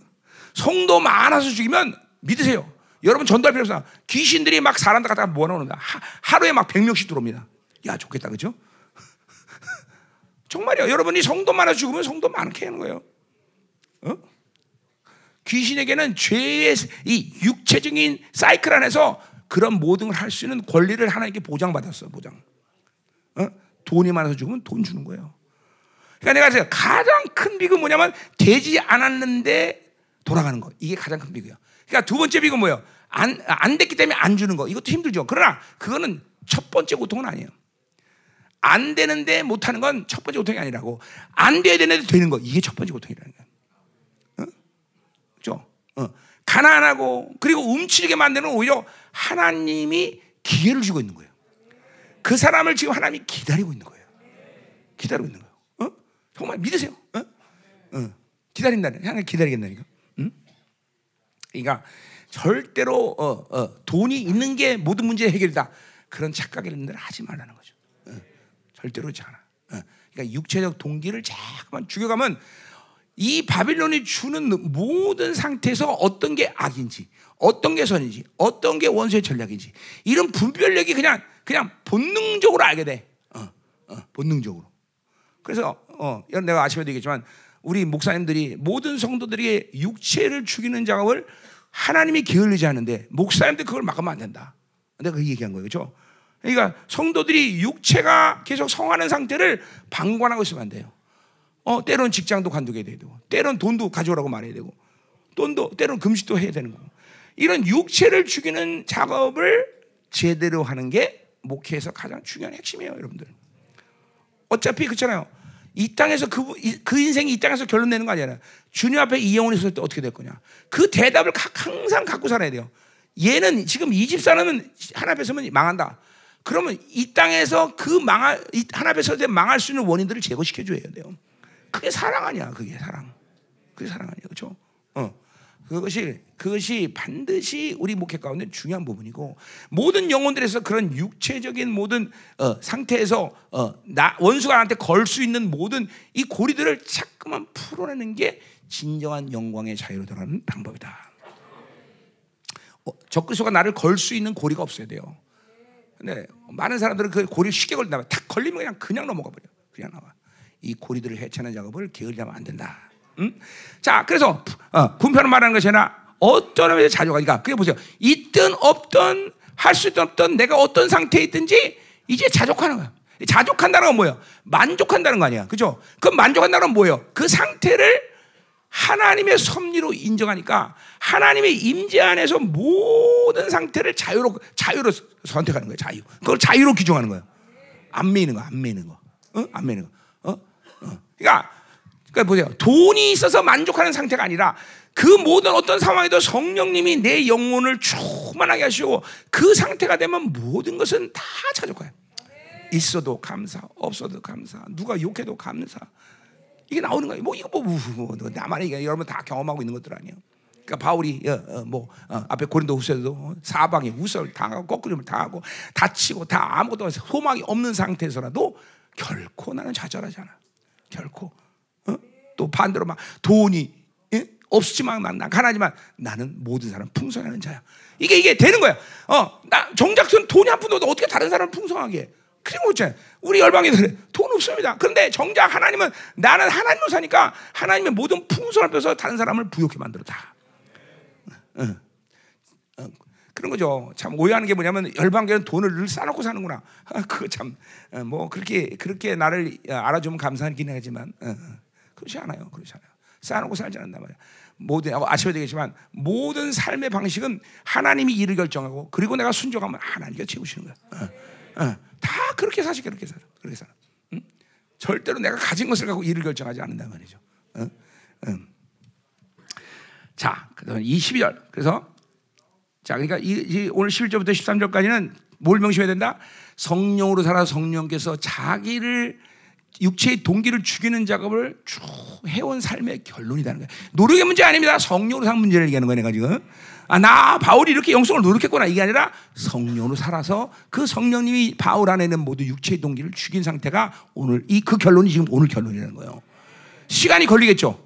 성도 많아서 죽이면 믿으세요. 여러분 전도할 필요 없어. 귀신들이 막 사람들 갖다가 모아놓는다. 하루에 막 100명씩 들어옵니다. 야, 좋겠다. 그죠? 정말이요. 여러분이 성도 많아 죽으면 성도 많게 하는 거예요. 어? 귀신에게는 죄의 이 육체적인 사이클 안에서 그런 모든 걸 할 수 있는 권리를 하나님께 보장받았어, 보장. 어? 돈이 많아서 죽으면 돈 주는 거예요. 그러니까 내가 가장 큰 비극은 뭐냐면 되지 않았는데 돌아가는 거. 이게 가장 큰 비극이야. 그러니까 두 번째 비극은 뭐예요? 안, 안 됐기 때문에 안 주는 거. 이것도 힘들죠. 그러나 그거는 첫 번째 고통은 아니에요. 안 되는데 못하는 건 첫 번째 고통이 아니라고. 안 돼야 되는데 되는 거. 이게 첫 번째 고통이라는 거야. 어? 그죠? 어. 가난하고 그리고 움츠리게 만드는 오히려 하나님이 기회를 주고 있는 거예요. 그 사람을 지금 하나님이 기다리고 있는 거예요. 기다리고 있는 거예요. 어? 정말 믿으세요. 어? 어. 기다린다는 하나님 기다리겠다니까. 응? 그러니까 절대로 어, 어, 돈이 있는 게 모든 문제의 해결이다. 그런 착각을 하지 말라는 거죠. 어. 절대로 그렇지 않아. 어. 그러니까 육체적 동기를 자꾸만 죽여가면 이 바빌론이 주는 모든 상태에서 어떤 게 악인지, 어떤 게 선인지, 어떤 게 원수의 전략인지 이런 분별력이 그냥 그냥 본능적으로 알게 돼. 어, 어, 본능적으로. 그래서 어, 내가 아침에도 얘기했지만 우리 목사님들이 모든 성도들에게 육체를 죽이는 작업을 하나님이 게을리지 않는데 목사님들 그걸 막으면 안 된다. 내가 그 얘기한 거예요, 그렇죠? 그러니까 성도들이 육체가 계속 성하는 상태를 방관하고 있으면 안 돼요. 어, 때로는 직장도 관두게 되고, 때로는 돈도 가져오라고 말해야 되고, 돈도 때로는 금식도 해야 되는 거고. 이런 육체를 죽이는 작업을 제대로 하는 게 목회에서 가장 중요한 핵심이에요, 여러분들. 어차피 그렇잖아요. 이 땅에서 그, 그 인생이 이 땅에서 결론 내는 거 아니잖아요. 주님 앞에 이 영혼이 있을 때 어떻게 될 거냐. 그 대답을 항상 갖고 살아야 돼요. 얘는 지금 이 집 사람은 하나 앞에 서면 망한다. 그러면 이 땅에서 그 망할, 하나 앞에 서 망할 수 있는 원인들을 제거시켜줘야 돼요. 그게 사랑 아니야, 그게 사랑. 그게 사랑 아니야, 그죠? 어. 그것이 그것이 반드시 우리 목회 가운데 중요한 부분이고 모든 영혼들에서 그런 육체적인 모든 어, 상태에서 어, 나, 원수가 나한테 걸 수 있는 모든 이 고리들을 자꾸만 풀어내는 게 진정한 영광의 자유로 들어가는 방법이다. 어, 적그리스도가 나를 걸 수 있는 고리가 없어야 돼요. 근데 많은 사람들은 그 고리 쉽게 걸린다. 탁 걸리면 그냥 그냥 넘어가 버려. 그냥 나와. 이 고리들을 해체하는 작업을 게을리하면 안 된다. 음? 자, 그래서 어, 분편을 말하는 것이 아니라 어떤 의미에서 자족하니까 그게 보세요. 있든 없든 할 수 있든 없든 내가 어떤 상태에 있든지 이제 자족하는 거야. 자족한다는 건 뭐예요? 만족한다는 거 아니야. 그죠? 그 만족한다는 건 뭐예요? 그 상태를 하나님의 섭리로 인정하니까 하나님의 임재 안에서 모든 상태를 자유로 자유로 선택하는 거예요. 자유. 그걸 자유로 규정하는 거예요. 안 매이는 거, 안 매이는 거, 어? 안 매이는 거. 어? 어. 그러니까 그러니까 보세요. 돈이 있어서 만족하는 상태가 아니라 그 모든 어떤 상황에도 성령님이 내 영혼을 충만하게 하시고 그 상태가 되면 모든 것은 다 자족해요. 있어도 감사, 없어도 감사, 누가 욕해도 감사. 이게 나오는 거예요. 뭐 이거 뭐, 뭐, 뭐, 뭐 나만 이게 여러분 다 경험하고 있는 것들 아니에요. 그러니까 바울이 어, 어, 뭐 어, 앞에 고린도 후서에도 사방에 우설 당하고 거꾸림을 당하고 다치고 다 아무것도 소망이 없는 상태에서라도 결코 나는 좌절하지 않아. 결코. 어? 또 반대로 막 돈이 예? 없지만 난 가난하지만 나는 모든 사람 풍성하는 자야. 이게 이게 되는 거야. 어, 나 정작은 돈이 한 푼도 어떻게 다른 사람을 풍성하게? 해? 그리고 있잖아요. 우리 그래. 돈 없습니다. 그런데 정작 하나님은 나는 하나님으로 사니까 하나님의 모든 풍성을 빼서 다른 사람을 부욕해 만들었다. 어, 어, 그런 거죠. 참 오해하는 게 뭐냐면 열방교는 돈을 늘 쌓아놓고 사는구나. 아, 그거 참뭐 어, 그렇게 그렇게 나를 알아주면 감사하긴 하지만 어, 어, 그렇지 않아요. 그렇지 않아요. 쌓아놓고 살지 않는단 말이야. 모든 아셔야 되겠지만 모든 삶의 방식은 하나님이 일을 결정하고 그리고 내가 순종하면 하나님께 채우시는 거야. 어, 어, 다 그렇게 사시 그렇게 살아. 그렇게 살아. 응? 절대로 내가 가진 것을 갖고 일을 결정하지 않는단 말이죠. 어? 응. 자, 그다음 22절. 그래서 자, 그러니까 이, 이 오늘 11절부터 13절까지는 뭘 명심해야 된다? 성령으로 살아 성령께서 자기를 육체의 동기를 죽이는 작업을 쭉 해온 삶의 결론이라는 거예요. 노력의 문제 아닙니다. 성령으로 산 문제를 얘기하는 거예요, 내가 지금. 아, 나 바울이 이렇게 영성을 노력했구나. 이게 아니라 성령으로 살아서 그 성령님이 바울 안에 는 모두 육체의 동기를 죽인 상태가 오늘 이 그 결론이 지금 오늘 결론이라는 거예요. 시간이 걸리겠죠.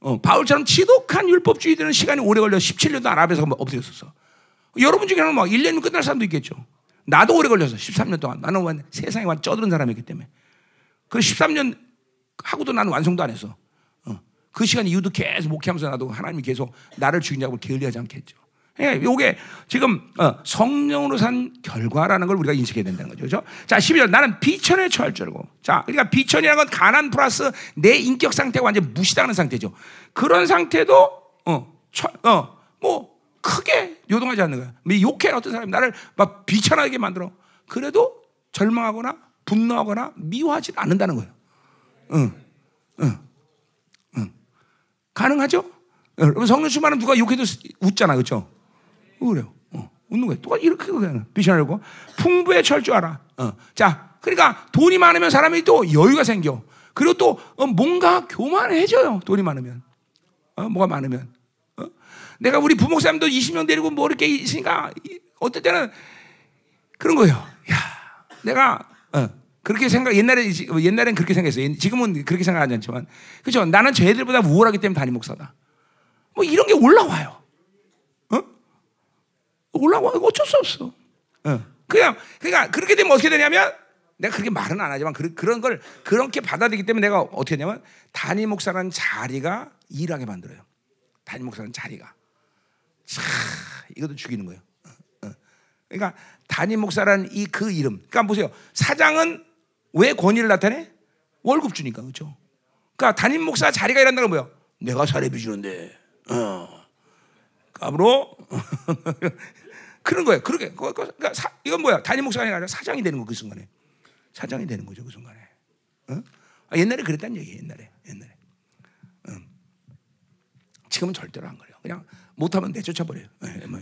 어, 바울처럼 지독한 율법주의들은 시간이 오래 걸려 17년도 아랍에서 엎드렸었어. 여러분 중에는 막 1년이면 끝날 사람도 있겠죠. 나도 오래 걸려서 13년 동안 나는 완, 세상에 완 쩌드른 사람이기 때문에. 그 13년 하고도 나는 완성도 안 했어. 어. 그 시간 이후도 계속 목회하면서 나도 하나님이 계속 나를 죽이냐고 게을리하지 않겠죠. 예, 요게 지금 어, 성령으로 산 결과라는 걸 우리가 인식해야 된다는 거죠. 그렇죠? 자, 12절 나는 비천에 처할 줄 알고. 자, 그러니까 비천이라는 건 가난 플러스 내 인격 상태가 완전 무시당하는 상태죠. 그런 상태도 어, 처, 어, 뭐 크게 요동하지 않는 거야. 뭐 욕해 어떤 사람이 나를 막 비천하게 만들어. 그래도 절망하거나 분노하거나 미워하지 않는다는 거예요. 응, 응, 응. 가능하죠? 여러분 성령 충만은 누가 욕해도 웃잖아, 그렇죠? 그래요. 어, 웃는 거예요. 누가 이렇게 그냥 비천하려고 풍부에 철저하라. 어. 자, 그러니까 돈이 많으면 사람이 또 여유가 생겨. 그리고 또 어, 뭔가 교만해져요. 돈이 많으면. 어, 뭐가 많으면. 어? 내가 우리 부목사님도 20명 데리고 뭐 이렇게 있으니까 어떨 때는 그런 거예요. 야, 내가 어, 그렇게 생각 옛날에 옛날엔 그렇게 생각했어요. 지금은 그렇게 생각하지 않지만 그렇죠. 나는 쟤들보다 우월하기 때문에 담임 목사다. 뭐 이런 게 올라와요. 어? 올라와 어쩔 수 없어. 어. 그냥 그러니까 그렇게 되면 어떻게 되냐면 내가 그렇게 말은 안 하지만 그, 그런 걸 그렇게 받아들이기 때문에 내가 어떻게 되냐면 담임 목사라는 자리가 일하게 만들어요. 담임 목사라는 자리가 차 이것도 죽이는 거예요. 어, 어. 그러니까 담임 목사라는 이 그 이름. 그러니까 보세요. 사장은 왜 권위를 나타내? 월급 주니까 그렇죠. 그러니까 담임 목사 자리가 건 뭐야? 내가 사례비 주는데. 어. 까불어? 그런 거예요. 그렇게. 그러니까 사, 이건 뭐야? 담임 목사가 아니라 사장이 되는 거 그 순간에. 사장이 되는 거죠 그 순간에. 어? 아, 옛날에 그랬단 얘기 옛날에. 옛날에. 응. 지금은 절대로 안 그래요. 그냥 못하면 내쫓아 버려요. 예, 뭐,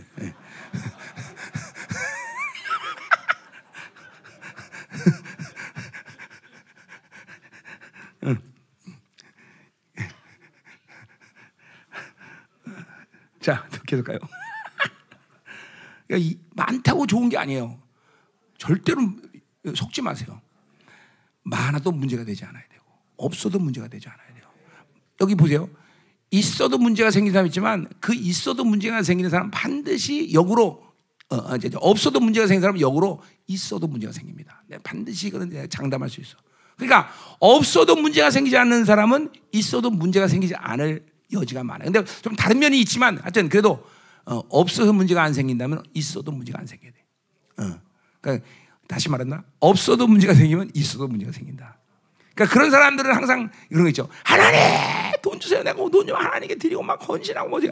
자, 계속 가요. 그러니까 많다고 좋은 게 아니에요. 절대로 속지 마세요. 많아도 문제가 되지 않아야 되고, 없어도 문제가 되지 않아야 돼요. 여기 보세요. 있어도 문제가 생긴 사람 있지만 그 있어도 문제가 생기는 사람 반드시 역으로 어, 어 이제 없어도 문제가 생긴 사람은 역으로 있어도 문제가 생깁니다. 내가 반드시 이거는 장담할 수 있어. 그러니까 없어도 문제가 생기지 않는 사람은 있어도 문제가 생기지 않을 여지가 많아요. 근데 좀 다른 면이 있지만 하여튼 그래도 어, 없어서 문제가 안 생긴다면 있어도 문제가 안 생겨야 돼. 어. 그러니까 다시 말한다. 없어도 문제가 생기면 있어도 문제가 생긴다. 그러니까 그런 사람들은 항상 이런 거 있죠. 하나님 돈 주세요. 내가 돈 좀 하나님께 드리고 막 헌신하고 뭐지.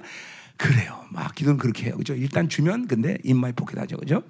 그래요. 막 기도는 그렇게 해요. 그죠? 일단 주면 근데 입마에 포켓하죠. 그죠?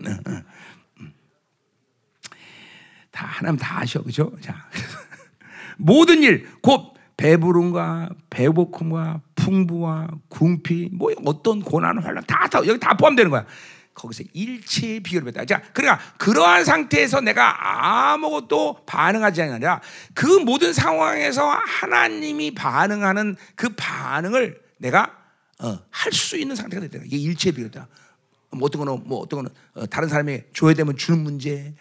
다 하나님 다 아셔. 그죠? 자. 모든 일, 곧 배부름과 배고픔과 풍부와 궁피, 뭐 어떤 고난, 환란 다, 다 여기 다 포함되는 거야. 거기서 일체의 비결을 뱉다. 자, 그러니까 그러한 상태에서 내가 아무것도 반응하지 않느냐. 그 모든 상황에서 하나님이 반응하는 그 반응을 내가 어, 할 수 있는 상태가 됐다. 이게 일체의 비결이다. 뭐 어떤 거는 뭐 어떤 거는 어, 다른 사람이 줘야 되면 주는 문제,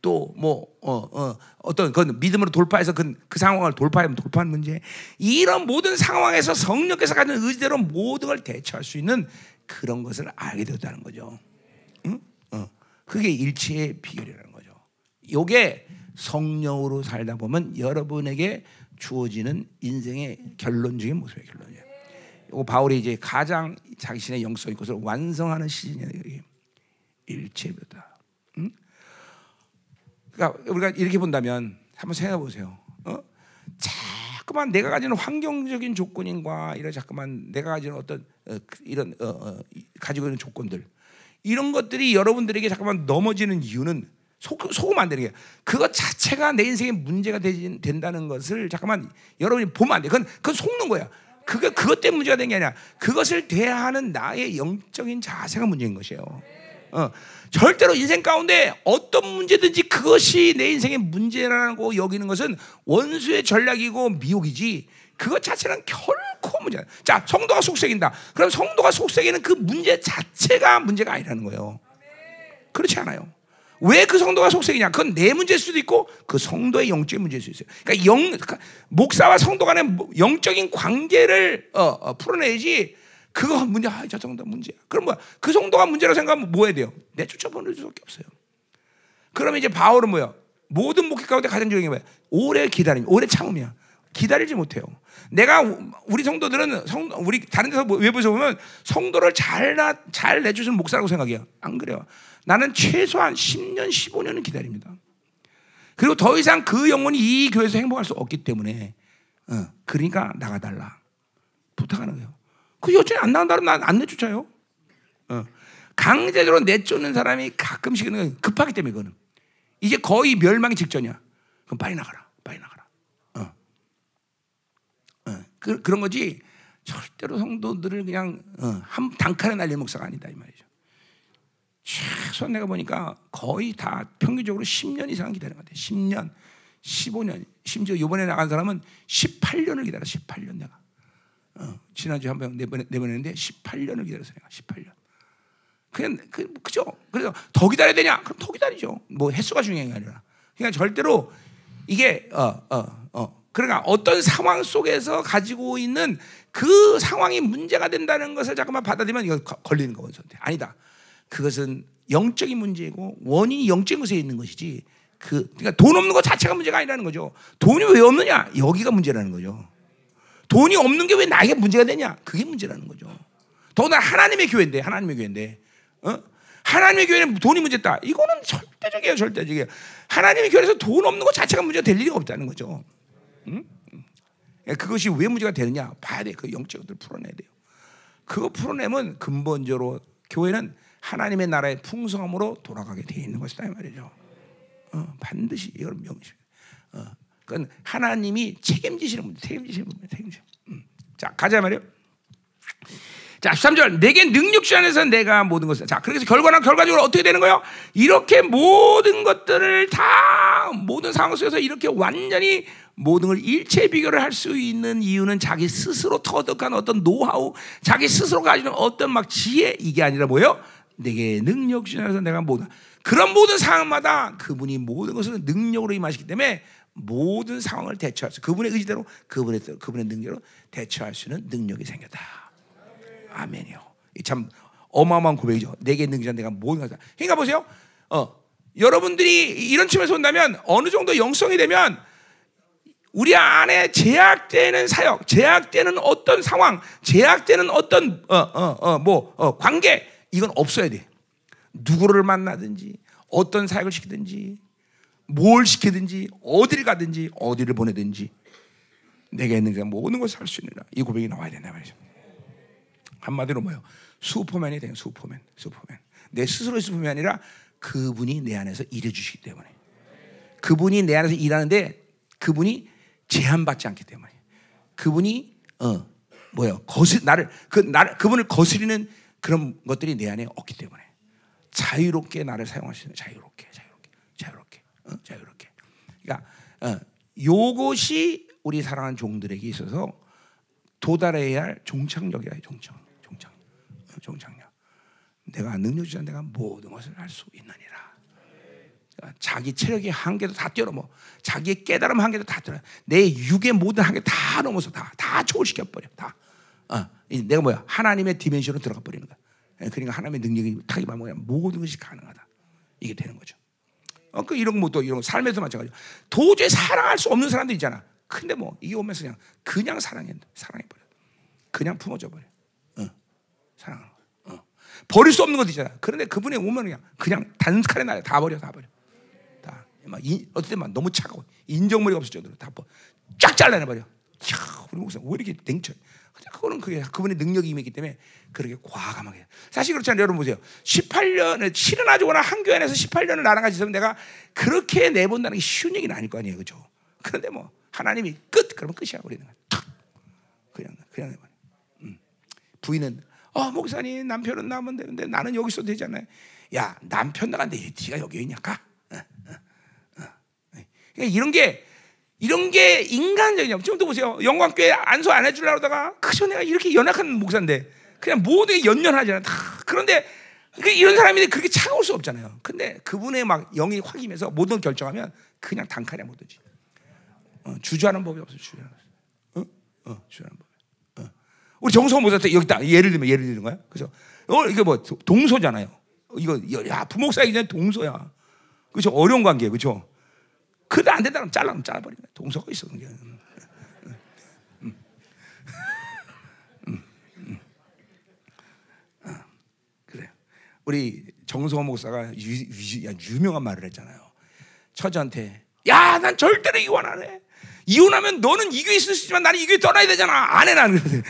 또 뭐 어, 어, 어떤 그 믿음으로 돌파해서 그, 그 상황을 돌파하면 돌파하는 문제 이런 모든 상황에서 성령께서 가진 의지대로 모든 걸 대처할 수 있는 그런 것을 알게 되었다는 거죠. 응? 어. 그게 일치의 비결이라는 거죠. 요게 성령으로 살다 보면 여러분에게 주어지는 인생의 결론적인 모습의 결론이에요. 요 바울이 이제 가장 자신의 영성의 것을 완성하는 시즌이에요. 일체보다. 응? 그러니까 우리가 이렇게 본다면 한번 생각해 보세요. 어? 자꾸만 내가 가지는 환경적인 조건인과 이런 자꾸만 내가 가지는 어떤 어, 이런 어, 어, 가지고 있는 조건들 이런 것들이 여러분들에게 잠깐만 넘어지는 이유는 속, 속으면 안 되는 게 그것 자체가 내 인생에 문제가 되진, 된다는 것을 잠깐만 여러분이 보면 안 돼. 그건 그건 속는 거야. 그게 그것 때문에 문제가 된 게 아니라 그것을 대하는 나의 영적인 자세가 문제인 것이에요. 어, 절대로 인생 가운데 어떤 문제든지 그것이 내 인생의 문제라고 여기는 것은 원수의 전략이고 미혹이지 그것 자체는 결코 문제. 자, 성도가 속색인다. 그럼 성도가 속색이는 그 문제 자체가 문제가 아니라는 거예요. 그렇지 않아요. 왜 그 성도가 속색이냐? 그건 내 문제일 수도 있고 그 성도의 영적인 문제일 수 있어요. 그러니까 영 그러니까 목사와 성도 간의 영적인 관계를 어, 어, 풀어내야지 그거 문제, 아, 저 정도 문제야. 그럼 뭐야? 그 정도가 문제라고 생각하면 뭐 해야 돼요? 내쫓아 보낼 수밖에 없어요. 그러면 이제 바울은 뭐야? 모든 목회 가운데 가장 중요한 게 뭐야? 오래 기다림, 오래 참음이야. 기다리지 못해요. 내가 우리 성도들은 성 우리 다른 데서 뭐 외부에서 보면 성도를 잘잘 내주시는 목사라고 생각해요. 안 그래요. 나는 최소한 10년, 15년은 기다립니다. 그리고 더 이상 그 영혼이 이 교회에서 행복할 수 없기 때문에 어, 그러니까 나가달라 부탁하는 거예요. 그 여전히 안 나간다면 난안 내쫓아요. 어. 강제적으로 내쫓는 사람이 가끔씩은 급하기 때문에 그거는 이제 거의 멸망이 직전이야. 그럼 빨리 나가라, 빨리 나가라. 어. 어. 그, 그런 거지. 절대로 성도들을 그냥 어, 한 단칼에 날릴 목사가 아니다 이 말이죠. 최소한 내가 보니까 거의 다 평균적으로 10년 이상 기다린 것 같아. 10년, 15년, 심지어 이번에 나간 사람은 18년을 기다려. 18년 내가. 어, 지난주에 한번 내보내, 내보냈는데 18년을 기다렸어요. 18년. 그냥 그, 그죠? 그래서 더 기다려야 되냐? 그럼 더 기다리죠. 뭐 횟수가 중요한 게 아니라. 그냥 절대로 이게 어, 어, 어. 그러니까 어떤 상황 속에서 가지고 있는 그 상황이 문제가 된다는 것을 잠깐만 받아들이면 이거 걸리는 거거든. 아니다. 그것은 영적인 문제고 원인이 영적인 것에 있는 것이지. 그 그러니까 돈 없는 것 자체가 문제가 아니라는 거죠. 돈이 왜 없느냐? 여기가 문제라는 거죠. 돈이 없는 게 왜 나에게 문제가 되냐? 그게 문제라는 거죠. 더나 하나님의 교회인데, 하나님의 교회인데, 어? 하나님의 교회는 돈이 문제다. 이거는 절대적이에요, 절대적이에요. 하나님의 교회에서 돈 없는 것 자체가 문제가 될 일이 없다는 거죠. 응? 그것이 왜 문제가 되느냐? 봐야 돼. 그 영적 것들 풀어내야 돼요. 그거 풀어내면 근본적으로 교회는 하나님의 나라의 풍성함으로 돌아가게 돼 있는 것이다 이 말이죠. 어, 반드시 이걸 명심. 어, 그건 하나님이 책임지시는 분, 책임지시는 분, 책임지. 음. 자, 가자 말이요. 자, 13절. 내게 능력주 안에서 내가 모든 것을. 자, 그래서 결과는 결과적으로 어떻게 되는 거예요? 이렇게 모든 것들을 다 모든 상황 속에서 이렇게 완전히 모든 걸 일체 비교를 할 수 있는 이유는 자기 스스로 터득한 어떤 노하우, 자기 스스로 가지는 어떤 막 지혜 이게 아니라 뭐예요? 내게 능력주 안에서 내가 모든 그런 모든 상황마다 그분이 모든 것을 능력으로 임하시기 때문에 모든 상황을 대처할 수, 그분의 의지대로 그분의 그분의 능력으로 대처할 수 있는 능력이 생겼다. 아멘이요. 참 어마어마한 고백이죠. 내게 능력자 내가 모든 것을. 그러니까 보세요. 어, 여러분들이 이런 측면에서 본다면 어느 정도 영성이 되면 우리 안에 제약되는 사역, 제약되는 어떤 상황, 제약되는 어떤 어 어 어뭐 어, 관계 이건 없어야 돼. 누구를 만나든지 어떤 사역을 시키든지 뭘 시키든지 어디를 가든지 어디를 보내든지 내게 있는 게 모든 것을 할수 있느라 이 고백이 나와야 된다 말이죠. 한마디로 뭐요? 슈퍼맨이 돼요. 슈퍼맨, 슈퍼맨. 내 스스로의 슈퍼맨이 아니라 그분이 내 안에서 일해 주시기 때문에 그분이 내 안에서 일하는데 그분이 제한받지 않기 때문에 그분이 어 뭐요? 거스 나를 그 나를 그분을 거스리는 그런 것들이 내 안에 없기 때문에 자유롭게 나를 있는 자유롭게 자유롭게 자유롭게 어? 자유롭게. 그러니까 어, 요것이 우리 사랑하는 종들에게 있어서 도달해야 할 종착역이야, 종착, 종착, 어, 종착역. 내가 능력주자 내가 모든 것을 할 수 있느니라. 자기 체력의 한계도 다 뛰어넘어. 자기의 깨달음 한계도 다 뛰어넘어. 내 육의 모든 한계 다 넘어서 다, 다 초월시켜 버려. 다. 어, 내가 뭐야? 하나님의 디멘션으로 들어가 버리는 거야. 예, 그러니까 하나님의 능력이 타기만 뭐야? 모든 것이 가능하다. 이게 되는 거죠. 어, 그 이런 것도 이런 삶에서 마찬가지. 도저히 사랑할 수 없는 사람들 있잖아. 근데 뭐 이게 오면서 그냥 그냥 사랑해 사랑해 버려. 그냥 품어줘 버려. 어, 거. 어. 버릴 수 없는 것도 있잖아. 그런데 그분이 오면 그냥 그냥 단칼에 날려 다 버려 다 버려. 다. 막 어떨 때만 너무 차가워. 인정머리가 없을 정도로 다 쫙 잘라내 버려. 야, 우리 목사 왜 이렇게 냉철? 그거는 그게 그분의 능력이 임했기 때문에 그렇게 과감하게. 사실 그렇잖아요. 여러분 보세요. 18년을 실은 아주거나 한 교회 안에서 18년을 나랑 같이 있으면 내가 그렇게 내본다는 게 쉬운 얘기는 아닐 거 아니에요. 그죠? 그런데 뭐 하나님이 끝 그러면 끝이야 우리는. 탁 그냥 그냥 내버려. 음. 부인은 어 목사님 남편은 나면 되는데 나는 여기 있어도 되잖아요. 야 남편 나간데 네가 여기 있냐 가. 어, 어, 어. 그러니까 이런 게 이런 게 인간적이냐. 지금도 보세요. 영광교회 안수 안 해주려고 하다가 그저 내가 이렇게 연약한 목사인데 그냥 모두에 연연하잖아. 다. 그런데 이런 사람이 그렇게 차가울 수 없잖아요. 근데 그분의 막 영이 확 임해서 모든 결정하면 그냥 단칼에 못하지. 어, 주저하는 법이 없어. 주저하는 법. 어? 어, 주저하는 법. 어. 우리 정성 목사 여기다 예를 들면 예를 드는 거야. 그래서 어 이게 뭐 동서잖아요. 이거 야 부목사이기 전에 동서야. 그죠 어려운 관계 그죠. 그래도 안 된다면 잘라면 잘라버리는 거야. 동서가 있어. 그게. 우리 정성호 목사가 유, 유, 유 명한 말을 했잖아요. 처자한테 야, 난 절대로 이혼 안 해. 이혼하면 너는 이 교회 있을 수 있지만 나는 이 교회 떠나야 되잖아. 안 해, 나는.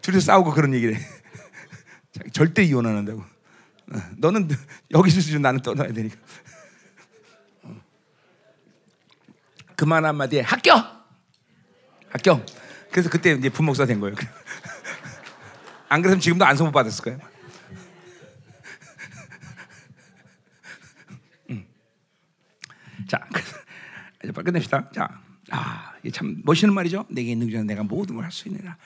둘이 싸우고 그런 얘기를 해. 절대 이혼 안 한다고. 어, 너는 여기 있을 수 있지만 나는 떠나야 되니까. 어. 그만 한마디에 합격! 합격! 그래서 그때 이제 부목사 된 거예요. 안 그랬으면 지금도 안소 못 받았을 거예요. 음. 자, 이제 빨리 끝냅시다. 자, 아, 참 멋있는 말이죠. 내게 있는 자 내가 모든 걸 할 수 있느라.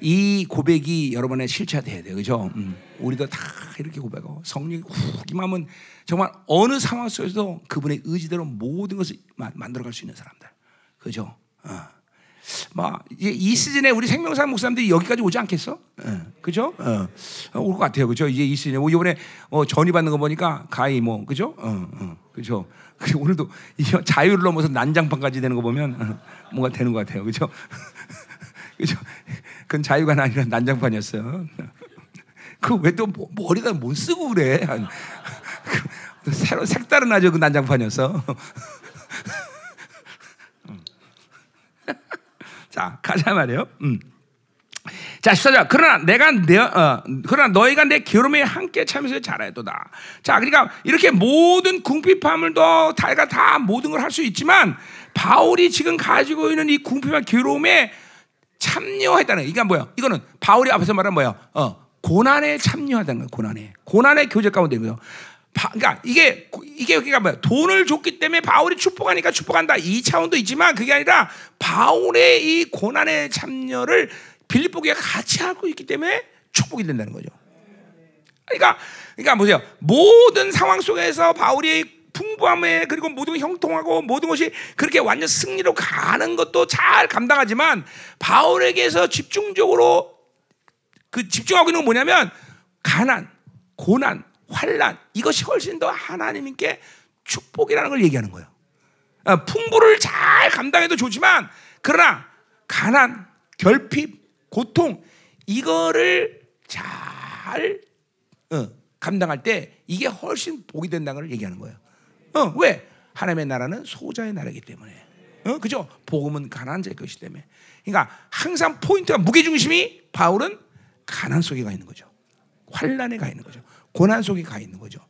이 고백이 여러분의 실체돼야 돼요, 그죠? 음. 우리도 다 이렇게 고백하고 성령이 훅 임하면 정말 어느 상황 속에서도 그분의 의지대로 모든 것을 만들어갈 수 있는 사람들, 그죠? 어. 뭐이 시즌에 우리 생명사 목사님들이 여기까지 오지 않겠어? 네. 그죠? 어. 어. 올것 같아요, 그죠? 이제 이 시즌에 뭐 이번에 어, 전이 받는 거 보니까 가히 뭐 그죠? 어, 어. 그죠? 그리고 오늘도 자유를 넘어서 난장판까지 되는 거 보면 어, 뭔가 되는 것 같아요, 그죠? 그죠? 그건 자유가 아니라 난장판이었어요. 그 왜 또 머리다 못 쓰고 그래? 새로 색다른 아주 그 난장판이었어. 자, 가자 말이에요. 음. 자, 14절. 그러나 내가 내, 어, 그러나 너희가 내 기름에 함께 참여해서 잘하도다. 자, 그러니까 이렇게 모든 궁핍함을 더 다가 다 모든 걸 할 수 있지만 바울이 지금 가지고 있는 이 궁핍한 기름에 참여했다는 이게 뭐야? 이거는 바울이 앞에서 말한 뭐야? 어, 고난에 참여하다는 거야. 고난에. 고난의 교제 가운데 있고요. 그러니까 이게 이게 그러니까 뭐야? 돈을 줬기 때문에 바울이 축복하니까 축복한다 이 차원도 있지만 그게 아니라 바울의 이 고난의 참여를 빌립보교가 같이 하고 있기 때문에 축복이 된다는 거죠. 그러니까 그러니까 보세요. 모든 상황 속에서 바울이 풍부함에 그리고 모든 형통하고 모든 것이 그렇게 완전 승리로 가는 것도 잘 감당하지만 바울에게서 집중적으로 그 집중하고 있는 건 뭐냐면 가난, 고난, 환란 이것이 훨씬 더 하나님께 축복이라는 걸 얘기하는 거예요. 어, 풍부를 잘 감당해도 좋지만 그러나 가난, 결핍, 고통 이거를 잘 어, 감당할 때 이게 훨씬 복이 된다는 걸 얘기하는 거예요. 어, 왜? 하나님의 나라는 소자의 나라이기 때문에. 어, 그죠? 복음은 가난한 자의 것이기 때문에. 그러니까 항상 포인트가 무게 중심이 바울은 가난 속에 가 있는 거죠. 환란에 가 있는 거죠. 고난 속에 가 있는 거죠.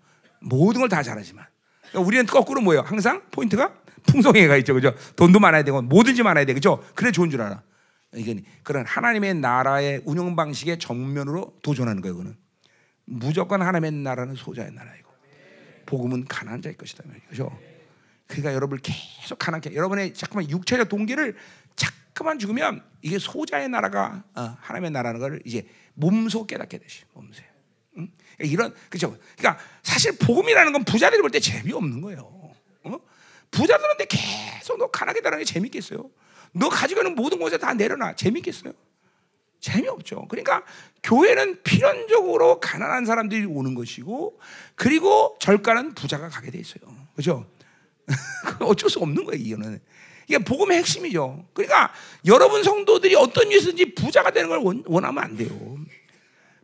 모든 걸 다 잘하지만 그러니까 우리는 거꾸로 뭐예요? 항상 포인트가 풍성에 가 있죠, 그죠? 돈도 많아야 되고 뭐든지 많아야 돼, 그죠? 그래 좋은 줄 알아. 이건 그런 하나님의 나라의 운영 방식의 정면으로 도전하는 거예요, 그는 무조건 하나님의 나라는 소자의 나라이고 복음은 가난한 자의 것이다, 그죠? 그러니까 여러분을 계속 가난케 여러분의 잠깐만 육체적 동기를 자꾸만 죽으면 이게 소자의 나라가 어, 하나님의 나라는 걸 이제 몸소 깨닫게 되시 몸소. 응? 이런 그죠? 그러니까 사실 복음이라는 건 부자들이 볼 때 재미없는 거예요. 어? 부자들한테 계속 너 가난하게 달라는 게 재밌겠어요? 너 가지고 있는 모든 것에 다 내려놔 재밌겠어요? 재미없죠. 그러니까 교회는 필연적으로 가난한 사람들이 오는 것이고 그리고 절가는 부자가 가게 돼 있어요. 그렇죠? 어쩔 수 없는 거예요, 이거는. 이게 복음의 핵심이죠. 그러니까 여러분 성도들이 어떤 이유에서든지 부자가 되는 걸 원, 원하면 안 돼요.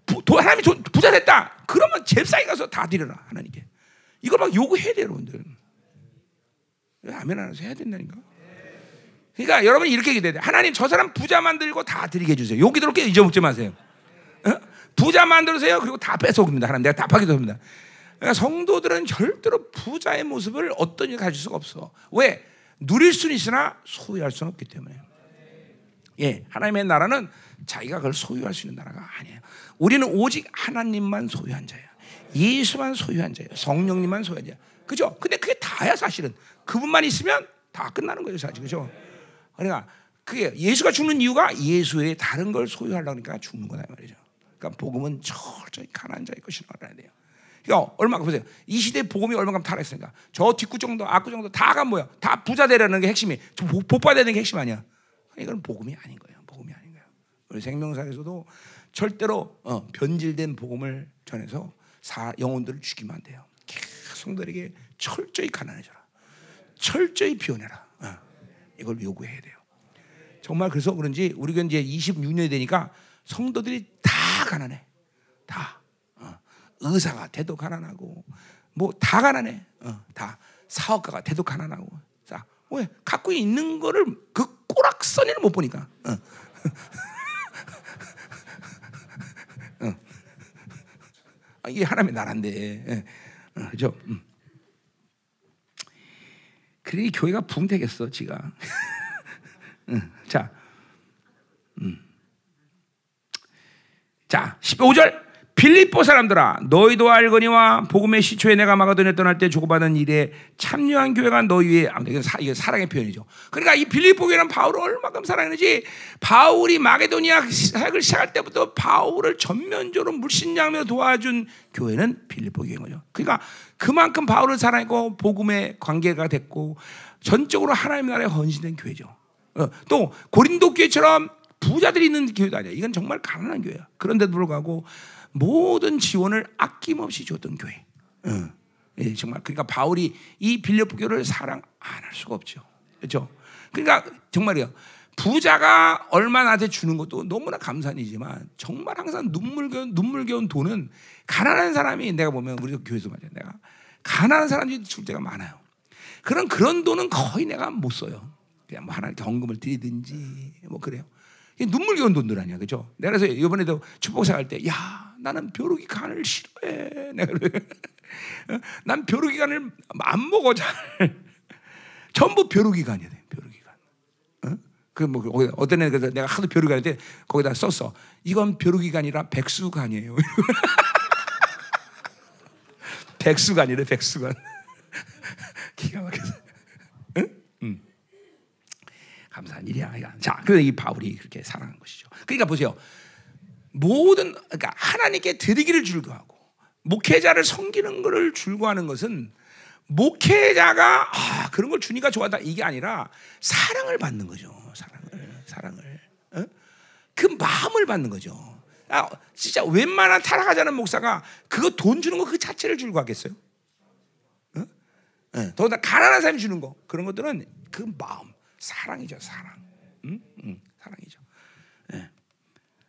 부, 도, 하나님이 조, 부자 됐다. 그러면 잽싸게 가서 다 드려라 하나님께. 이걸 막 요구해야 돼요, 여러분들. 아멘 하나서 해야 된다니까. 그러니까 여러분 이렇게 기대돼. 하나님 저 사람 부자 만들고 다 드리게 해주세요. 여기 들어게 잊어먹지 마세요. 어? 부자 만들으세요. 그리고 다 뺏어옵니다. 하나님 내가 다 파기도합니다. 그러니까 성도들은 절대로 부자의 모습을 어떤 일 가질 수가 없어. 왜? 누릴 수는 있으나 소유할 수는 없기 때문에. 예, 하나님의 나라는 자기가 그걸 소유할 수 있는 나라가 아니에요. 우리는 오직 하나님만 소유한 자예요. 예수만 소유한 자예요. 성령님만 소유한 자예요. 그죠? 근데 그게 다야 사실은. 그분만 있으면 다 끝나는 거예요, 사실. 그죠? 그러니까 그게 예수가 죽는 이유가 예수의 다른 걸 소유하려고 하니까 죽는 거다 말이죠. 그러니까 복음은 철저히 가난한 자의 것이라고 알아야 돼요. 그러니까 얼마나 보세요. 이 시대 복음이 얼마나 타락했습니까? 저 뒷구 정도, 앞구 정도 다가 뭐야? 다 부자 되라는 게 핵심이, 복 받아야 게 핵심 아니야. 이건 복음이 아닌 거예요. 복음이 아닌 거예요. 우리 생명사에서도 절대로 어, 변질된 복음을 전해서 사, 영혼들을 죽이면 안 돼요. 성들에게 철저히 가난해져라. 철저히 비워내라. 어, 이걸 요구해야 돼요. 정말 그래서 그런지 우리가 이제 26년이 되니까 성도들이 다 가난해. 다. 의사가 돼도 가난하고 뭐 다 가난해. 어, 다 사업가가 돼도 가난하고. 자, 왜 갖고 있는 거를 그 꼬락서니를 못 보니까. 어. 어. 아, 이게 하나님의 나라인데, 예. 어, 그죠? 음. 그러니 교회가 붕대겠어, 지가. 음, 자, 음. 자, 15절. 빌립보 사람들아 너희도 알거니와 복음의 시초에 내가 마가도에 떠날 때 주고받은 일에 참여한 교회가 너희 위에 아, 이게, 사랑의 표현이죠. 그러니까 이 빌립보 교회는 바울을 얼마큼 사랑했는지 바울이 마게도니아 사역을 시작할 때부터 바울을 전면적으로 물신양며 도와준 교회는 빌립보 교회인 거죠. 그러니까 그만큼 바울을 사랑했고 복음의 관계가 됐고 전적으로 하나님 나라에 헌신된 교회죠. 어, 또 고린도 교회처럼 부자들이 있는 교회도 아니야. 이건 정말 가난한 교회야. 그런데도 불구하고 모든 지원을 아낌없이 줬던 교회. 어. 예, 정말 그러니까 바울이 이 빌립보 교를 사랑 안 할 수가 없죠. 그렇죠? 그러니까 정말이요. 부자가 얼마 나한테 주는 것도 너무나 감사한 일이지만 정말 항상 눈물겨운 눈물겨운 돈은 가난한 사람이 내가 보면 우리 교회에서 말이야. 내가 가난한 사람들이 줄 때가 많아요. 그런 그런 돈은 거의 내가 못 써요. 그냥 뭐 하나 경금을 드리든지 뭐 그래요. 눈물겨운 돈들 아니야, 그죠? 내가 그래서 이번에도 축복사 할 때, 야, 나는 벼룩이 간을 싫어해. 내가 그래. 어? 난 벼룩이 간을 안 먹어 잘. 전부 벼룩이 간이야 돼. 벼룩이 간. 어? 그뭐 어떤 애 그래서 내가 하도 벼룩이 간인데 거기다 썼어. 이건 벼룩이 간이라 백수 간이에요. 백수 간이래 백수 간. 기가 막혀서. 응? 응. 감사한 일이야. 자, 그래서 이 바울이 그렇게 사랑한 것이죠. 그러니까 보세요. 모든 그러니까 하나님께 드리기를 줄거하고 목회자를 섬기는 것을 줄거하는 것은 목회자가 아, 그런 걸 주니까 좋아한다 이게 아니라 사랑을 받는 거죠. 사랑을 사랑을 어? 그 마음을 받는 거죠. 아, 진짜 웬만한 타락하자는 목사가 그거 돈 주는 거 그 자체를 줄거하겠어요? 어? 네, 더나 가난한 사람이 주는 거 그런 것들은 그 마음 사랑이죠 사랑. 응? 응, 사랑이죠.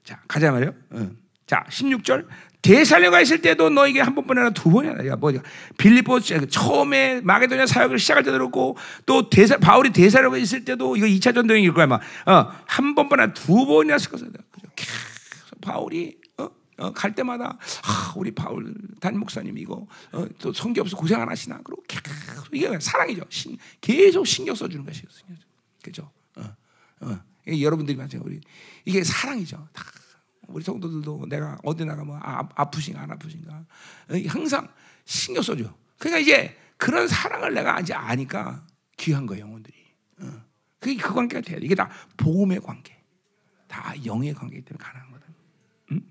자, 가자 말이요. 어. 자, 16절. 대살려가 있을 때도 너에게 한 번뿐 아니라 두 번이나 야, 뭐 빌립보 처음에 마게도냐 사역을 시작할 때도 그렇고 또 대사 바울이 대살려가 있을 때도 이거 2차 전쟁일 거야, 막. 어, 한 번뿐 아니라 두 번이나 썼어. 계속 바울이 어? 어, 갈 때마다 아, 우리 바울 단 목사님 이거 어, 또 성기 없어 고생 안 하시나? 그리고 계속 이게 사랑이죠. 신, 계속 신경 써주는 것이죠. 그죠? 어, 어. 여러분들이 맞아요. 우리 이게 사랑이죠. 다 우리 성도들도 내가 어디 나가면 아, 아프신가 안 아프신가 항상 신경 써줘. 그러니까 이제 그런 사랑을 내가 이제 아니까 귀한 거예요 영혼들이. 어. 그게 그 관계가 돼야 돼. 이게 다 보험의 관계, 다 영의 관계이기 때문에 가능한 거다. 응?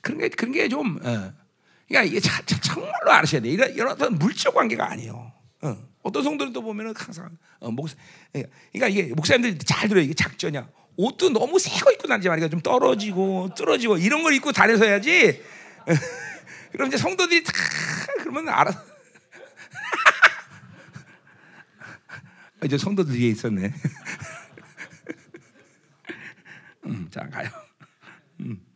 그런 게 그런 게 좀 어. 그러니까 이게 자, 자, 정말로 아셔야 돼. 이런 이런 물적 관계가 아니에요. 어. 어떤 성도들도 보면은 항상 어, 목사 그러니까 이게 목사님들이 잘 들어요. 이게 작전이야. 옷도 너무 새거 입고 다니지 말이야. 좀 떨어지고 떨어지고 이런 걸 입고 다녀서 해야지. 그럼 이제 성도들이 다 그러면 알아. 이제 성도들 뒤에 있었네. 음, 자 가요. 음.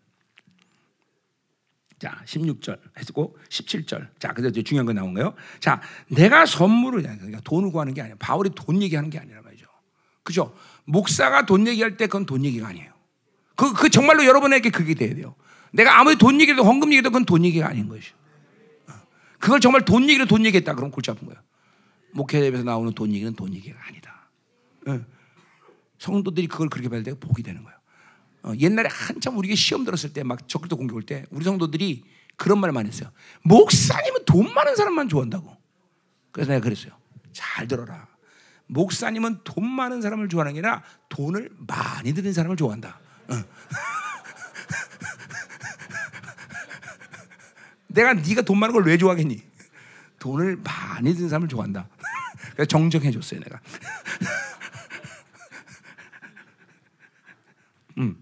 자, 16절 했고 17절. 자, 그래서 이제 중요한 거 나온 거예요. 자, 내가 선물을 그러니까 돈을 구하는 게 아니야. 바울이 돈 얘기하는 게 아니라 말이죠. 그죠? 목사가 돈 얘기할 때 그건 돈 얘기가 아니에요. 그, 그 정말로 여러분에게 그게 돼야 돼요. 내가 아무리 돈 얘기해도 헌금 얘기해도 그건 돈 얘기가 아닌 것이죠. 어. 그걸 정말 돈 얘기로 돈 얘기했다. 그럼 골치 아픈 거야. 목회에서 나오는 돈 얘기는 돈 얘기가 아니다. 어. 성도들이 그걸 그렇게 받을 때 복이 되는 거야. 어, 옛날에 한참 우리가 시험 들었을 때 막 적글도 공격 올 때 우리 성도들이 그런 말을 많이 했어요. 목사님은 돈 많은 사람만 좋아한다고. 그래서 내가 그랬어요. 잘 들어라. 목사님은 돈 많은 사람을 좋아하는 게 아니라 돈을 많이 드는 사람을 좋아한다. 어. 내가 네가 돈 많은 걸 왜 좋아하겠니? 돈을 많이 드는 사람을 좋아한다. 그래서 정정해 줬어요, 내가. 음.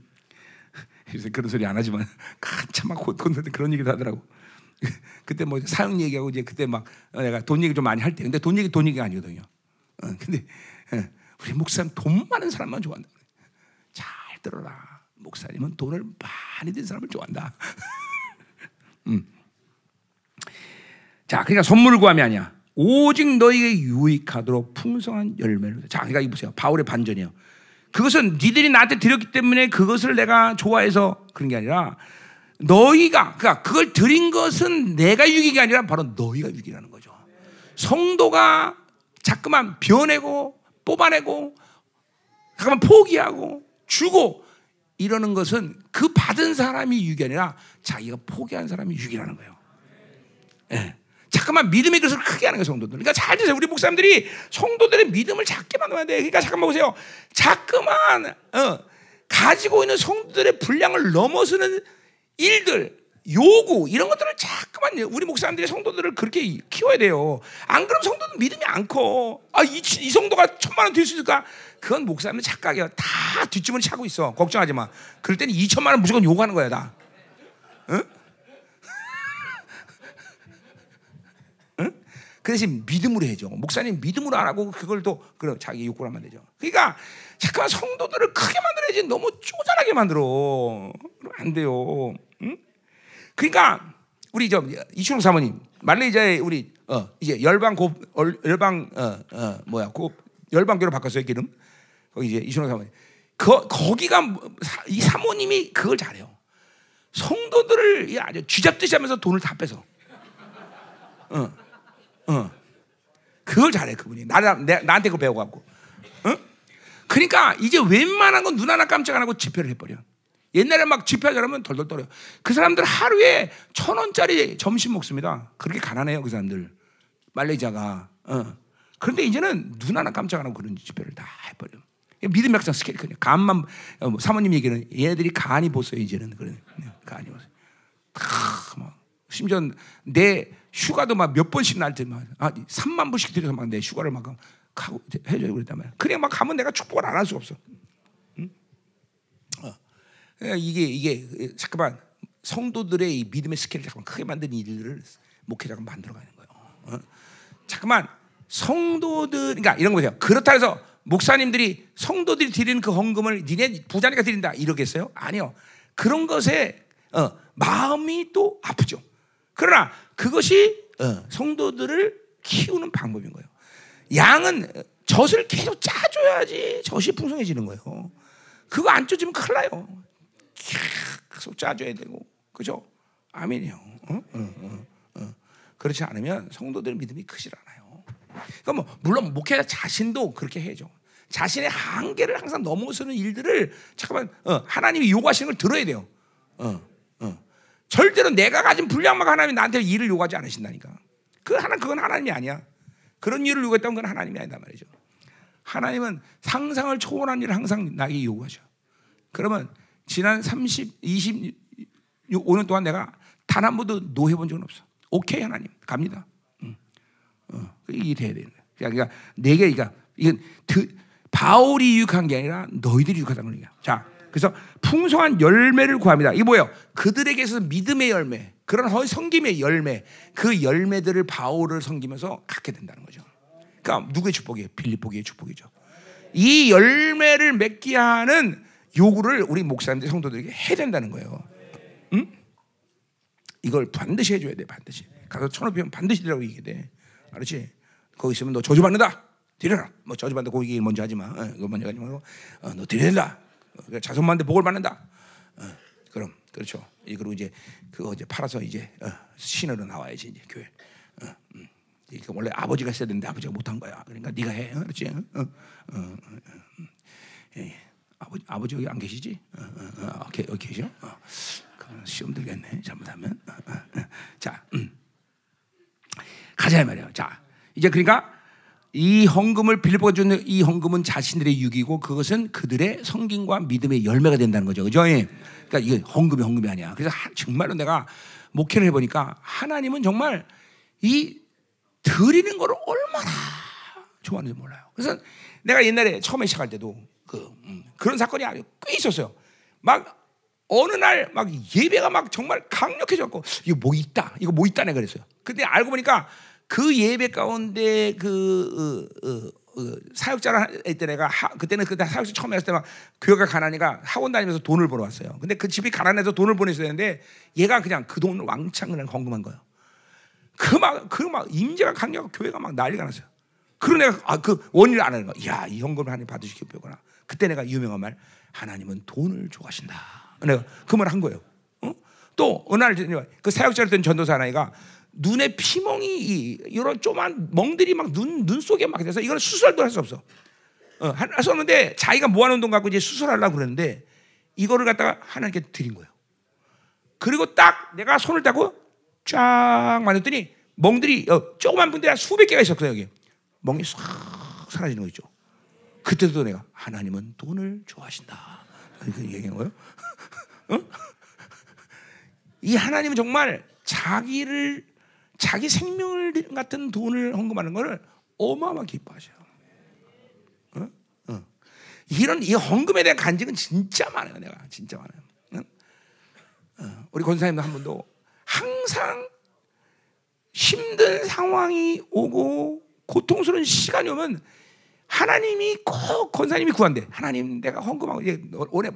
요새 그런 소리 안 하지만 한참 막 곧건데 그런 얘기도 하더라고. 그때 뭐 사용 얘기하고 이제 그때 막 내가 돈 얘기 좀 많이 할 때, 근데 돈 얘기 돈 얘기가 아니거든요. 어, 근데 예, 우리 목사님 돈 많은 사람만 좋아한다. 잘 들어라. 목사님은 돈을 많이 든 사람을 좋아한다. 음. 자, 그러니까 선물을 구함이 아니야. 오직 너에게 유익하도록 풍성한 열매를. 자, 그러니까 이 보세요. 바울의 반전이에요. 그것은 니들이 나한테 드렸기 때문에 그것을 내가 좋아해서 그런 게 아니라 너희가 그러니까 그걸 드린 것은 내가 유익이 아니라 바로 너희가 유익이라는 거죠. 성도가 자꾸만 변내고 뽑아내고 잠깐만 포기하고 주고 이러는 것은 그 받은 사람이 유익이 아니라 자기가 포기한 사람이 유익이라는 거예요. 예. 잠깐만 믿음의 그릇을 크게 하는 거예요, 성도들. 그러니까 잘 드세요. 우리 목사님들이 성도들의 믿음을 작게 만들어야 돼. 그러니까 잠깐만 보세요. 자꾸만 어, 가지고 있는 성도들의 분량을 넘어서는 일들, 요구 이런 것들을 자꾸만 우리 목사님들이 성도들을 그렇게 키워야 돼요. 안 그러면 성도들 믿음이 안 커. 아, 이, 이 성도가 천만 원 될 수 있을까? 그건 목사님 착각이야. 다 뒷주머니 차고 있어. 걱정하지 마. 그럴 때는 2천만 원 무조건 요구하는 거야, 다. 응? 그 대신 믿음으로 해줘. 목사님 믿음으로 안 하고 그걸 또 그럼 자기 욕구로 하면 되죠. 그러니까 잠깐 성도들을 크게 만들어야지 너무 쪼잔하게 만들어. 안 돼요. 응? 그러니까 우리 저 이춘욱 사모님 말레이시아에 우리 어 이제 열방 고 열방 어, 어 뭐야 고 열방교로 바꿨어요 기름. 거기 이제 이춘욱 사모님. 거, 거기가 이 사모님이 그걸 잘해요. 성도들을 아주 쥐잡듯이 하면서 돈을 다 뺏어. 어. 어. 그걸 잘해 그분이. 나, 나, 나한테 그거 배워갖고. 어? 그러니까 이제 웬만한 건 눈 하나 깜짝 안 하고 집회를 해버려. 옛날에 막 집회하자 그러면 덜덜 떨어요. 그 사람들 하루에 천 원짜리 점심 먹습니다. 그렇게 가난해요 그 사람들. 말레이자가. 어. 그런데 이제는 눈 하나 깜짝 안 하고 그런 집회를 다 해버려. 믿음 약상 스케일 크냐 간만 어, 뭐 사모님 얘기는 얘네들이 간이 보세요 이제는. 그런 간이 보세요. 막 심지어 내 휴가도 막 몇 번씩 날 때만 아 3만 불씩 들여서 막 내 휴가를 막 하고 해줘야 그랬단 말이야. 그냥 막 가면 내가 축복을 안 할 수가 없어. 응? 어. 그러니까 이게 이게 잠깐만 성도들의 이 믿음의 스케일을 잠깐 크게 만드는 일들을 목회자가 만들어가는 거예요. 어? 잠깐만 성도들 그러니까 이런 거 보세요. 그렇다 해서 목사님들이 성도들이 드리는 그 헌금을 니네 부자니까 드린다 이러겠어요? 아니요. 그런 것에 어, 마음이 또 아프죠. 그러나 그것이 어, 성도들을 키우는 방법인 거예요. 양은 젖을 계속 짜줘야지 젖이 풍성해지는 거예요. 그거 안 짜주면 큰일 나요. 계속 짜줘야 되고, 그죠? 아멘이요. 어? 어, 어, 그렇지 않으면 성도들 믿음이 크질 않아요. 그러니까 뭐 물론 목회자 자신도 그렇게 해죠. 자신의 한계를 항상 넘어서는 일들을 잠깐만 하나님이 요구하시는 걸 들어야 돼요. 절대로 내가 가진 분량만 하나님이 나한테 일을 요구하지 않으신다니까. 그 하나 그건 하나님이 아니야. 그런 일을 요구했다면 그건 하나님이 아니다 말이죠. 하나님은 상상을 초월한 일을 항상 나에게 요구하죠. 그러면 지난 30, 20, 요 5년 동안 내가 단 한 번도 노해 본 적은 없어. 오케이 하나님 갑니다. 응. 어, 이게 돼야 돼. 그러니까 내게 그러니까 이건 드, 바울이 유익한 게 아니라 너희들이 유익하다는 거야. 자, 그래서 풍성한 열매를 구합니다. 이게 뭐예요? 그들에게서 믿음의 열매, 그런 허 성김의 열매, 그 열매들을 바울을 섬기면서 갖게 된다는 거죠. 그러니까 누구의 축복이에요? 빌립보기의 축복이죠. 이 열매를 맺게 하는 요구를 우리 목사님들 성도들에게 해야 된다는 거예요. 응? 이걸 반드시 해줘야 돼, 반드시. 가서 천업이면 반드시 되라고 얘기해 돼. 알았지? 거기 있으면 너 저주받는다. 드려라. 뭐 저주받는다. 그 얘기 먼저 하지 마. 어, 그거 먼저 하지 말고 어, 너. 어, 자손만한테 복을 받는다. 어, 그럼 그렇죠. 그리고 이제 그거 이제 팔아서 이제 어, 신으로 나와야지 이제 교회. 어, 음. 이게 원래 아버지가 했어야 되는데 아버지가 못한 거야. 그러니까 네가 해, 어, 그렇지? 어, 어, 예. 아버지 아버지 여기 안 계시지? 어, 계, 계셔? 어. 그럼 시험 들겠네. 잘못하면. 자, 음. 가자 이 말이에요. 자, 이제 그러니까 이 헌금을 빌립보가 주는 이 헌금은 자신들의 유기고 그것은 그들의 성김과 믿음의 열매가 된다는 거죠. 그죠? 예. 그러니까 이게 헌금이 헌금이 아니야. 그래서 정말로 내가 목회를 해보니까 하나님은 정말 이 드리는 거를 얼마나 좋아하는지 몰라요. 그래서 내가 옛날에 처음에 시작할 때도 그, 음, 그런 사건이 아주 꽤 있었어요. 막 어느 날 막 예배가 막 정말 강력해졌고 이거 뭐 있다 이거 뭐 있다 내가 그랬어요. 근데 알고 보니까 그 예배 가운데 그 어, 어, 어, 사역자를 했때 내가 하, 그때는 그때 사역자 처음 했을 때막 교회가 가난하니까 학원 다니면서 돈을 벌어왔어요. 근데 그 집이 가난해서 돈을 보내줘야 되는데 얘가 그냥 그 돈을 왕창 그냥 헌금한 거예요. 그 막 그 막 임재가 강력하고 교회가 막 난리가 났어요. 그런 내가 아, 그 원인을 안 하는 거야. 야, 이 헌금을 하나님 받으시기 배구나. 그때 내가 유명한 말 하나님은 돈을 좋아하신다. 내가 그 말 한 거예요. 어? 또 어느 날그 사역자를 된 전도사 하나가 눈에 피멍이 이런 조만 멍들이 막 눈 눈 속에 막 돼서 이건 수술도 할 수 없어. 어, 할수 없는데 자기가 모아놓은 돈 갖고 이제 수술하려고 그러는데 이거를 갖다가 하나님께 드린 거예요. 그리고 딱 내가 손을 떼고 쫙 만졌더니 멍들이 어, 조그만 분들이 수백 개가 있었어요 여기. 멍이 싹 사라지는 거 있죠. 그때도 내가 하나님은 돈을 좋아하신다. 이렇게 얘기한 거예요. 어? 이 하나님은 정말 자기를 자기 생명을 같은 돈을 헌금하는 것을 어마어마하게 기뻐하셔요. 어? 어. 이런 이 헌금에 대한 간증은 진짜 많아요. 내가 진짜 많아요. 어? 우리 권사님도 한 분도 항상 힘든 상황이 오고 고통스러운 시간이 오면 하나님이 꼭 권사님이 구한대. 하나님 내가 헌금하고 이제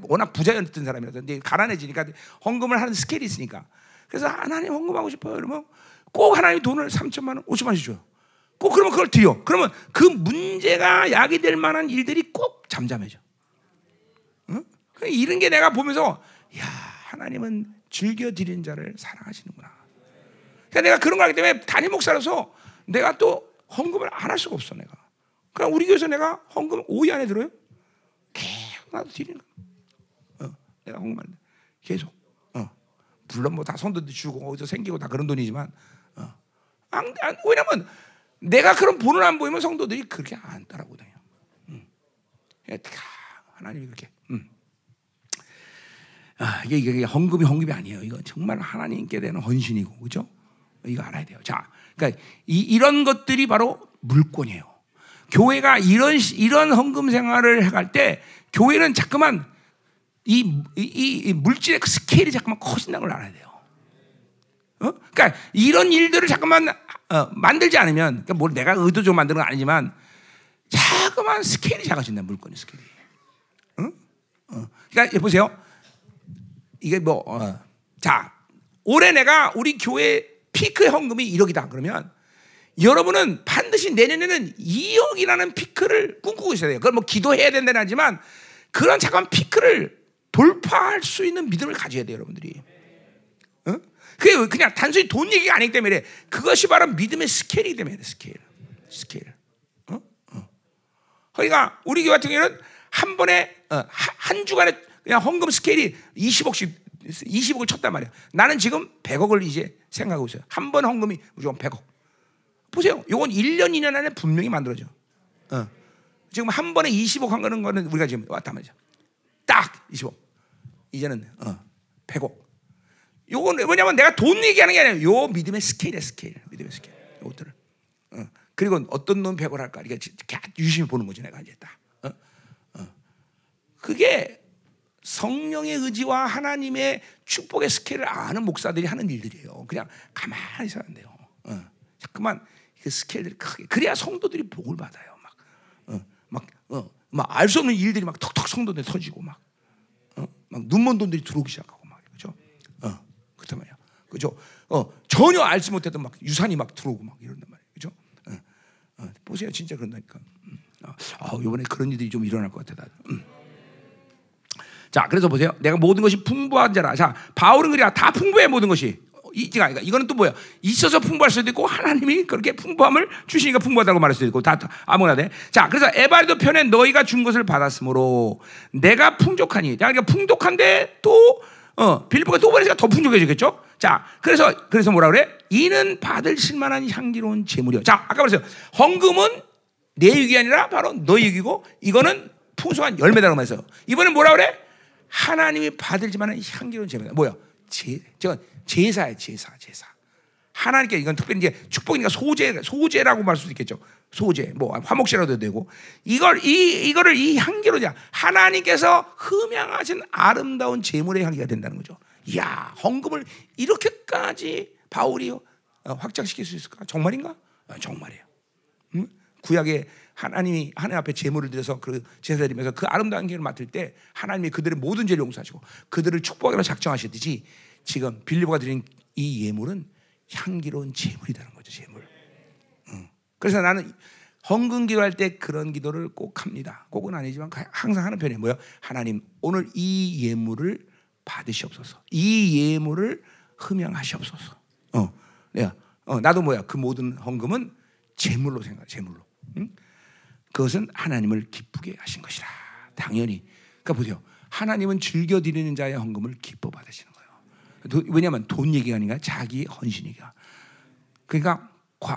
워낙 부자였던 사람이라서 이제 가난해지니까 헌금을 하는 스케일이 있으니까. 그래서 하나님 헌금하고 싶어요. 그러면 꼭 하나님 돈을 3천만 원, 5천만 원씩 줘요. 꼭 그러면 그걸 드려. 그러면 그 문제가 약이 될 만한 일들이 꼭 잠잠해져. 응? 이런 게 내가 보면서 야 하나님은 즐겨 드리는 자를 사랑하시는구나. 그러니까 내가 그런 거 하기 때문에 단임 목사로서 내가 또 헌금을 안 할 수가 없어 내가. 그럼 우리 교회에서 내가 헌금 5위 안에 들어요? 계속 나도 드리는 거야. 어, 내가 헌금하는 계속. 어. 물론 뭐다 손도 주고 어디서 생기고 다 그런 돈이지만 어. 안, 안, 왜냐면 내가 그런 본을 안 보이면 성도들이 그렇게 안 따라오거든요. 음. 하나님이 그렇게. 음. 아, 이게, 이게 헌금이 헌금이 아니에요. 이건 정말 하나님께 대한 헌신이고, 그죠? 이거 알아야 돼요. 자, 그러니까 이, 이런 것들이 바로 물권이에요. 교회가 이런 이런 헌금 생활을 해갈 때 교회는 자꾸만 이, 이, 이 물질의 그 스케일이 자꾸만 커진다는 걸 알아야 돼요. 어? 그러니까 이런 일들을 잠깐만 어, 만들지 않으면 그러니까 뭘 내가 의도적으로 만드는 건 아니지만 자꾸만 스케일이 작아진다 물건의 스케일이. 어? 어. 그러니까 보세요. 이게 뭐 어. 자, 올해 내가 우리 교회 피크 헌금이 1억이다 그러면 여러분은 반드시 내년에는 2억이라는 피크를 꿈꾸고 있어야 돼요. 그걸 뭐 기도해야 된다는 하지만 그런 잠깐 피크를 돌파할 수 있는 믿음을 가져야 돼요, 여러분들이. 그게 그냥 단순히 돈 얘기가 아니기 때문에 그것이 바로 믿음의 스케일이기 때문에 스케일. 스케일. 어? 어. 그러니까 우리 교회 같은 경우는 한 번에 어, 한 주간에 그냥 헌금 스케일이 20억씩 20억을 쳤단 말이야. 나는 지금 100억을 이제 생각하고 있어요. 한 번 헌금이 무조건 100억. 보세요. 이건 1년 2년 안에 분명히 만들어져. 어. 지금 한 번에 20억 한 거는 우리가 지금 왔단 말이죠. 딱 20억. 이제는 어, 100억. 요건 뭐냐면 내가 돈 얘기하는 게 아니라 요 믿음의 스케일이야 스케일. 믿음의 스케일. 요것들을. 어. 그리고 어떤 놈 백을 할까? 이게 유심히 보는 거지 내가 이제 딱. 어? 어. 그게 성령의 의지와 하나님의 축복의 스케일을 아는 목사들이 하는 일들이에요. 그냥 가만히 있어야 돼요. 어. 자꾸만 그 스케일들이 크게 그래야 성도들이 복을 받아요. 막, 어, 막, 어, 막알 수 없는 일들이 막 턱턱 성도들 터지고 막, 어, 막 눈먼 돈들이 들어오기 시작하고 그렇단 말이야. 그죠? 어, 전혀 알지 못했던 막 유산이 막 들어오고 막 이런단 말이야. 그죠? 어, 어, 보세요, 진짜 그런다니까. 음. 아, 이번에 그런 일들이 좀 일어날 것 같아. 음. 자, 그래서 보세요. 내가 모든 것이 풍부한 자라. 자, 바울은 그래야 다 풍부해 모든 것이. 이, 그러니까 이거는 또 뭐야? 있어서 풍부할 수도 있고 하나님이 그렇게 풍부함을 주시니까 풍부하다고 말할 수도 있고 다 아무나 돼. 자, 그래서 에바리도 편에 너희가 준 것을 받았으므로 내가 풍족하니. 자, 그러니까 풍족한데 또 어, 빌립보가 또 보내니까 더 풍족해지겠죠? 자, 그래서 그래서 뭐라 그래? 이는 받을 실 만한 향기로운 제물이요. 자, 아까 말했어요. 헌금은 내 육이 아니라 바로 너희 육이고 이거는 풍성한 열매다라고 말했어요. 이번엔 뭐라 그래? 하나님이 받을지만은 향기로운 제물이다. 뭐야? 제, 저 제사야 제사, 제사. 하나님께 이건 특별히 이제 축복이니까 소재, 소재라고 말할 수도 있겠죠. 소재, 뭐 화목제라도 되고 이걸 이 이거를 이 향기로 자 하나님께서 흠양하신 아름다운 제물의 향기가 된다는 거죠. 이야 헌금을 이렇게까지 바울이 어, 확장시킬 수 있을까? 정말인가? 어, 정말이에요. 응? 구약에 하나님이 하나님 앞에 제물을 드려서 그 제사 드리면서 그 아름다운 길을 맡을 때 하나님이 그들의 모든 죄를 용서하시고 그들을 축복하기로 작정하셨듯이 지금 빌리보가 드린 이 예물은 향기로운 제물이라는 거죠. 제물. 응. 그래서 나는 헌금 기도할 때 그런 기도를 꼭 합니다. 꼭은 아니지만 항상 하는 편이에요. 뭐야? 하나님 오늘 이 예물을 받으시옵소서. 이 예물을 흠양하시옵소서. 어, 내가 어, 나도 뭐야? 그 모든 헌금은 제물로 생각, 제물로. 응? 그것은 하나님을 기쁘게 하신 것이라. 당연히. 그러니까 보세요. 하나님은 즐겨 드리는 자의 헌금을 기뻐 받으시는 거예요. 왜냐하면 돈 얘기가 아니라 자기 헌신 얘기가. 그러니까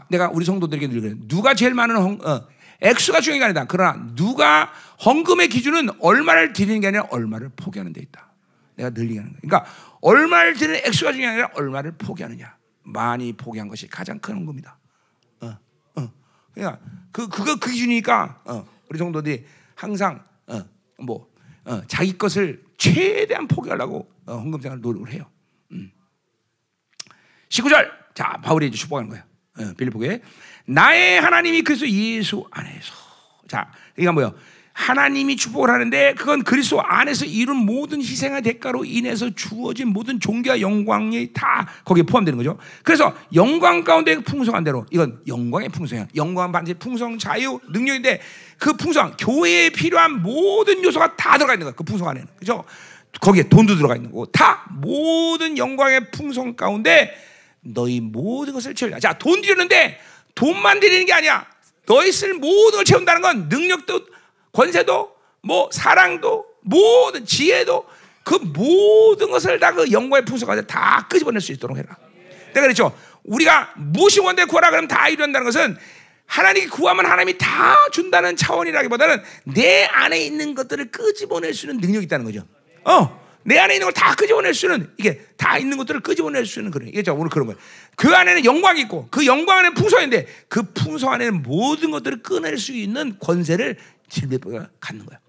내가 우리 성도들에게 늘 그래. 누가 제일 많은 헌, 어, 액수가 중요한 게 아니다. 그러나 누가 헌금의 기준은 얼마를 드리는 게 아니라 얼마를 포기하는 데 있다. 내가 늘 얘기하는 거야. 그러니까 얼마를 드리는 액수가 중요한 게 아니라 얼마를 포기하느냐. 많이 포기한 것이 가장 큰 헌금이다. 어, 어. 그러니까 그 그거 그 기준이니까 어, 우리 성도들이 항상 어, 뭐 어, 자기 것을 최대한 포기하려고 어, 헌금 생활을 노력을 해요. 음. 19절 자 바울이 이제 축복하는 거야. 어, 빌립보에 나의 하나님이 그리스도 예수 안에서 자 이거 뭐요? 하나님이 축복을 하는데 그건 그리스도 안에서 이룬 모든 희생의 대가로 인해서 주어진 모든 존귀와 영광이 다 거기에 포함되는 거죠. 그래서 영광 가운데 풍성한 대로 이건 영광의 풍성이야. 영광 반지 풍성 자유 능력인데 그 풍성 교회에 필요한 모든 요소가 다 들어가 있는 거야. 그 풍성 안에는 그죠? 거기에 돈도 들어가 있는 거고 다 모든 영광의 풍성 가운데 너희 모든 것을 채우자. 자, 돈 드리는데 돈만 드리는 게 아니야. 너희 쓸 모든 걸 채운다는 건 능력도 권세도 뭐 사랑도 모든 지혜도 그 모든 것을 다 그 영광의 풍성 가운데 다 끄집어낼 수 있도록 해라. 내가 그랬죠. 우리가 무엇이 원대 구하라 그러면 다 이룬다는 것은 하나님이 구하면 하나님이 다 준다는 차원이라기보다는 내 안에 있는 것들을 끄집어낼 수 있는 능력이 있다는 거죠. 어. 내 안에 있는 걸 다 끄집어낼 수 있는 이게 다 있는 것들을 끄집어낼 수 있는 그런 이게 오늘 그런 거예요. 그 안에는 영광이 있고 그 영광 안에 풍성인데 그 풍성 안에는 모든 것들을 끊어낼 수 있는 권세를 진리가 갖는 거야.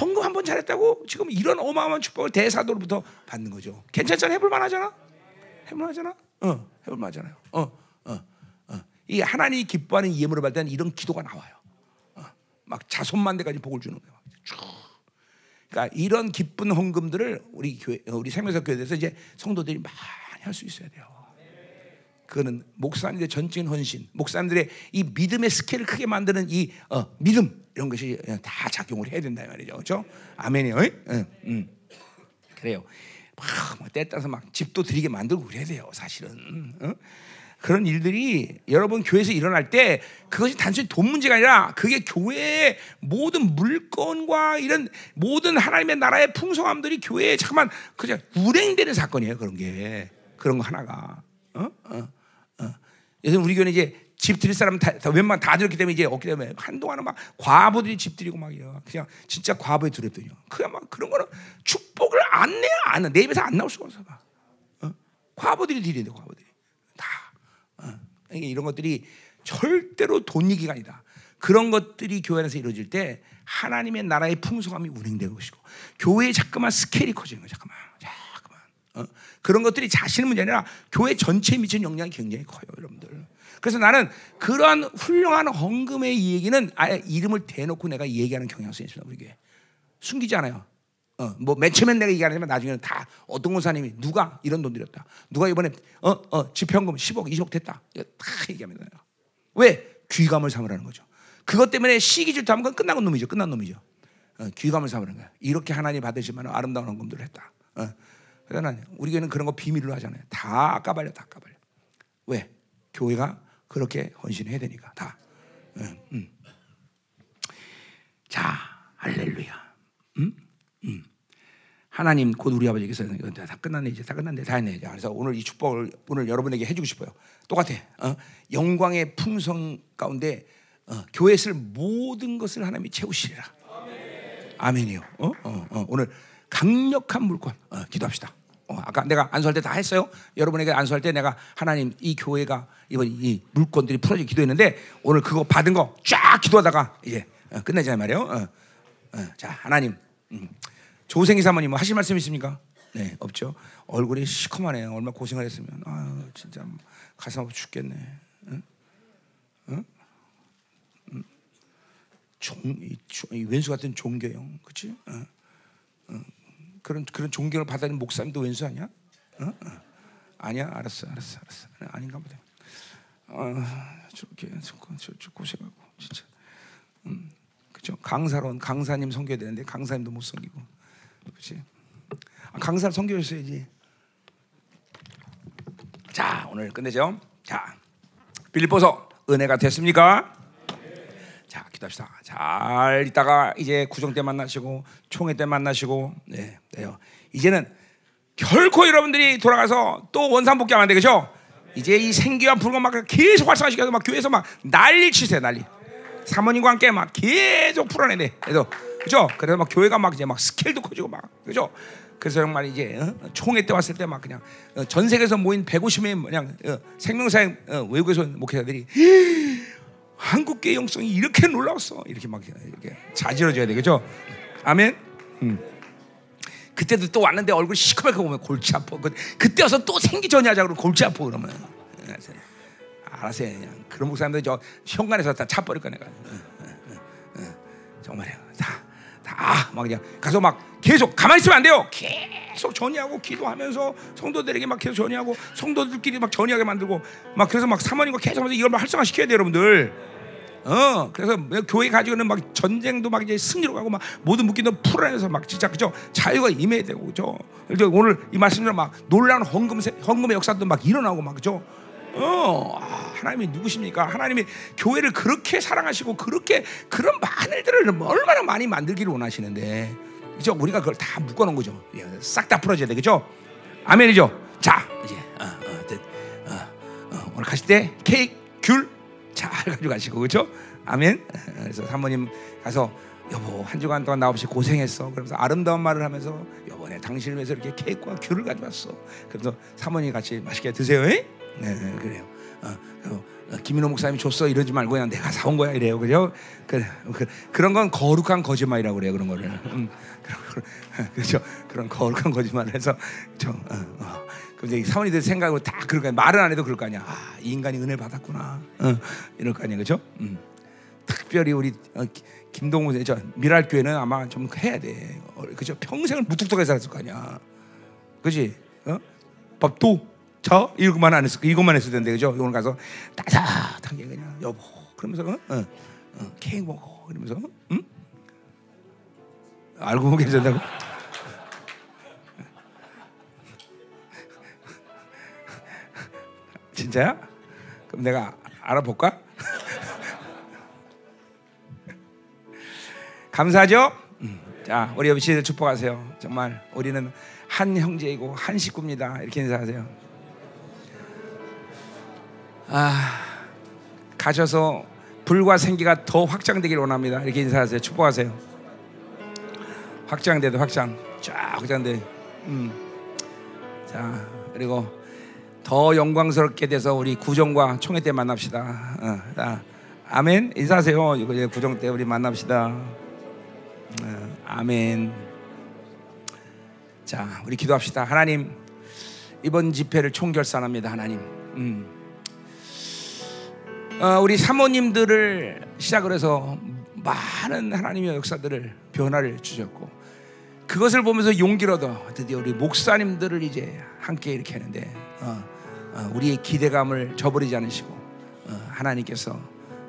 헌금 한 번 잘했다고 지금 이런 어마어마한 축복을 대사도로부터 받는 거죠. 괜찮잖아. 해볼 만하잖아. 해볼 만하잖아. 어, 해볼 만하잖아요. 어, 어, 어. 이 하나님이 기뻐하는 예물을 받을 때는 이런 기도가 나와요. 어, 막 자손만대까지 복을 주는 거야. 쭉. 그러니까 이런 기쁜 헌금들을 우리 교회, 우리 생명사 교회에서 이제 성도들이 많이 할 수 있어야 돼요. 그거는 목사님들의 전적인 헌신, 목사님들의 이 믿음의 스케일을 크게 만드는 이 어, 믿음 이런 것이 다 작용을 해야 된다 말이죠, 그렇죠? 아멘이요. 응, 응. 그래요. 막 때 따라서 막 집도 드리게 만들고 그래야 돼요, 사실은. 어? 그런 일들이 여러분 교회에서 일어날 때 그것이 단순히 돈 문제가 아니라 그게 교회의 모든 물건과 이런 모든 하나님의 나라의 풍성함들이 교회에 잠깐만 그냥 운행되는 사건이에요 그런 게 그런 거 하나가 어? 어. 요즘 우리 교회는 이제 집 드릴 사람 다, 다 웬만 다 들었기 때문에 이제 없기 때문에 한동안은 막 과부들이 집 드리고 막이요. 그냥 진짜 과부에 두렵더요. 그냥 막 그런 거는 축복을 안 내야 안 내. 내 입에서 안 나올 수가 없어. 어? 과부들이 돼, 과부들이 다. 어. 이런 것들이 절대로 돈 얘기가 아니다. 그런 것들이 교회 안에서 이루어질 때 하나님의 나라의 풍성함이 운행되는 것이고 교회의 자꾸만 스케일이 커지는 거야. 잠깐만, 잠깐만. 어? 그런 것들이 자신의 문제 아니라 교회 전체에 미치는 영향이 굉장히 커요, 여러분들. 그래서 나는 그러한 훌륭한 헌금의 이 얘기는 아예 이름을 대놓고 내가 얘기하는 경향성이 있습니다, 우리 교회. 숨기지 않아요. 어, 뭐맨 처음엔 내가 얘기하지만 나중에는 다 어떤 권사님이 누가 이런 돈 들였다. 누가 이번에 어, 어, 지평금 10억, 20억 됐다. 이거 다 얘기합니다. 왜? 귀감을 삼으라는 거죠. 그것 때문에 시기 질투하면 그건 끝난 놈이죠. 끝난 놈이죠. 어, 귀감을 삼으는 거야. 이렇게 하나님 받으시면 아름다운 헌금들을 했다. 어. 그러나 우리 교회는 그런 거 비밀로 하잖아요. 다 까발려, 다 까발려. 왜? 교회가 그렇게 헌신해야 되니까 다. 음, 음. 자, 할렐루야. 음? 음. 하나님 곧 우리 아버지께서 다 끝났네 이제 다 끝났네 다 했네. 그래서 오늘 이 축복을 오늘 여러분에게 해주고 싶어요. 똑같아. 어? 영광의 풍성 가운데 어, 교회 쓸 모든 것을 하나님이 채우시리라. 아멘. 이요 어? 어, 어. 오늘 강력한 물권 어, 기도합시다. 어, 아까 내가 안수할 때 다 했어요. 여러분에게 안수할 때 내가 하나님 이 교회가 이번 이 물건들이 풀어지 기도했는데 오늘 그거 받은 거 쫙 기도하다가 이제 어, 끝내자 말이에요. 자 하나님 음. 조생희 사모님 뭐 하실 말씀 있습니까? 네 없죠. 얼굴이 시커먼해요. 얼마 나 고생을 했으면 아 진짜 가슴 아파 죽겠네. 응? 응? 응? 종, 이, 이 왼수 같은 종교형, 그렇지? 어? 어. 그런 그런 존경을 받아는 목사님도 왼수 아니야? 어? 어. 아니야, 알았어, 알았어, 알았어. 아닌가 보다. 어, 저렇게 저, 저, 저 고생하고 진짜. 음, 그죠? 강사론 강사님 섬겨야 되는데 강사님도 못 섬기고, 그렇지? 아, 강사를 섬겨줬어야지. 자, 오늘 끝내죠. 자, 빌립보서 은혜가 됐습니까? 자, 기도합시다. 잘 있다가 이제 구정 때 만나시고 총회 때 만나시고 네, 네요. 이제는 결코 여러분들이 돌아가서 또 원상복귀하면 안 되겠죠? 이제 이 생기와 불과 막 계속 활성화시켜서 막 교회에서 막 난리 치세요, 난리. 사모님과 함께 막 계속 풀어내네. 그래서 그죠? 그래서 막 교회가 막 이제 막 스케일도 커지고 막 그죠? 그래서 정말 이제 어? 총회 때 왔을 때 막 그냥 어, 전 세계에서 모인 150명 그냥 어, 생명사의 어, 외국에서 온 목회자들이 한국계 영성이 이렇게 놀라웠어 이렇게 막 이렇게 자지러져야 되겠죠? 아멘. 음. 그때도 또 왔는데 얼굴 시커멓게 보면 골치 아파. 그, 그때 와서 또 생기 전이하자 그러면 골치 아파 그러면. 알았어요. 그냥 그런 목사님들 저 현관에서 다 차 버릴 거야 내가. 정말이야. 다. 다막 그냥 가서 막 계속 가만히 있으면 안 돼요. 계속 전이하고 기도하면서 성도들에게 막 계속 전이하고 성도들끼리 막 전이하게 만들고 막 그래서 막 사모님과 계속 하면서 이걸 막 활성화 시켜야 돼 여러분들. 어 그래서 교회 가지고는 막 전쟁도 막 이제 승리로 가고 막 모든 묶기도 풀어내서 막 진짜 그죠 자유가 임해야 되고 그죠 오늘 이 말씀대로 막 놀라운 헌금 헌금의 역사도 막 일어나고 막 그죠 어, 아, 하나님이 누구십니까? 하나님이 교회를 그렇게 사랑하시고 그렇게 그런 일들을 얼마나 많이 만들기를 원하시는데, 그죠? 우리가 그걸 다 묶어놓은 거죠. 예, 싹다 풀어줘야 되겠죠? 아멘이죠? 자, 이제 어, 어, 어, 어, 오늘 가실 때 케이크, 귤 잘 가지고 가시고, 그죠? 아멘. 그래서 사모님 가서 여보 한 주간 동안 나 없이 고생했어. 그러면서 아름다운 말을 하면서 여보네 당신을 위해서 이렇게 케이크와 귤을 가져왔어. 그래서 사모님 같이 맛있게 드세요. 에? 네, 네, 그래요. 어, 어, 김인호 목사님이 줬어 이러지 말고 그냥 내가 사온 거야 이래요, 그죠? 그, 그, 그런 건 거룩한 거짓말이라고 그래요, 그런 거를. 음, 그렇죠? 그런 거룩한 거짓말을 해서 저, 어, 어. 근데 사모님들 생각으로 다 그럴 거 아니야. 말은 안 해도 그럴 거 아니야. 아, 이 인간이 은혜 받았구나. 어, 이럴 거 아니야, 그죠? 음. 특별히 우리 어, 김동훈 저 미랄 교회는 아마 좀 해야 돼. 어, 그죠? 평생을 무뚝뚝하게 살았을 거 아니야. 그지? 어? 밥도 저 이것만 안 했을 이것만 했을 텐데 그죠? 오늘 가서 따뜻하게 그냥 여보 그러면서 어? 어, 어, 케이크 먹어 그러면서 응? 알고 계신다고? 진짜야? 그럼 내가 알아볼까? 감사하죠? 음. 자, 우리 아버지 축복하세요. 정말 우리는 한 형제이고 한 식구입니다. 이렇게 인사하세요. 아, 가셔서 불과 생기가 더 확장되길 원합니다. 이렇게 인사하세요. 축복하세요. 확장돼도 확장, 쫙 확장돼. 음. 자, 그리고 더 영광스럽게 돼서 우리 구정과 총회 때 만납시다. 어, 자, 아멘. 인사하세요. 이거 구정 때 우리 만납시다. 어, 아멘. 자, 우리 기도합시다. 하나님, 이번 집회를 총결산합니다. 하나님. 음. 어, 우리 사모님들을 시작을 해서 많은 하나님의 역사들을 변화를 주셨고 그것을 보면서 용기를 얻어 드디어 우리 목사님들을 이제 함께 이렇게 하는데 어, 어, 우리의 기대감을 저버리지 않으시고 어, 하나님께서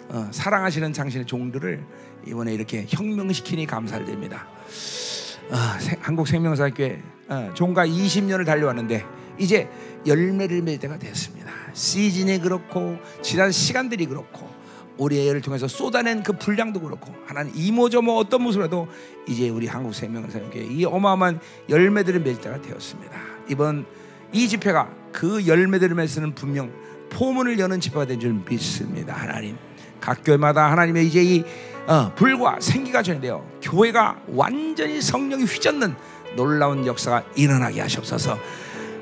어, 사랑하시는 당신의 종들을 이번에 이렇게 혁명시키니 감사를 드립니다. 어, 생- 한국 생명사교회 어, 종가 20년을 달려왔는데 이제 열매를 맺을 때가 됐습니다. 시즌이 그렇고 지난 시간들이 그렇고 우리의 애를 통해서 쏟아낸 그 분량도 그렇고 하나님 이모저모 어떤 모습이라도 이제 우리 한국 생명사교회 이 어마어마한 열매들을 맺을 때가 되었습니다. 이번 이 집회가 그 열매들을 맺는 분명 포문을 여는 집회가 된 줄 믿습니다. 하나님 각 교회마다 하나님의 이제 이 어, 불과 생기가 전해되어 교회가 완전히 성령이 휘젓는 놀라운 역사가 일어나게 하시옵소서.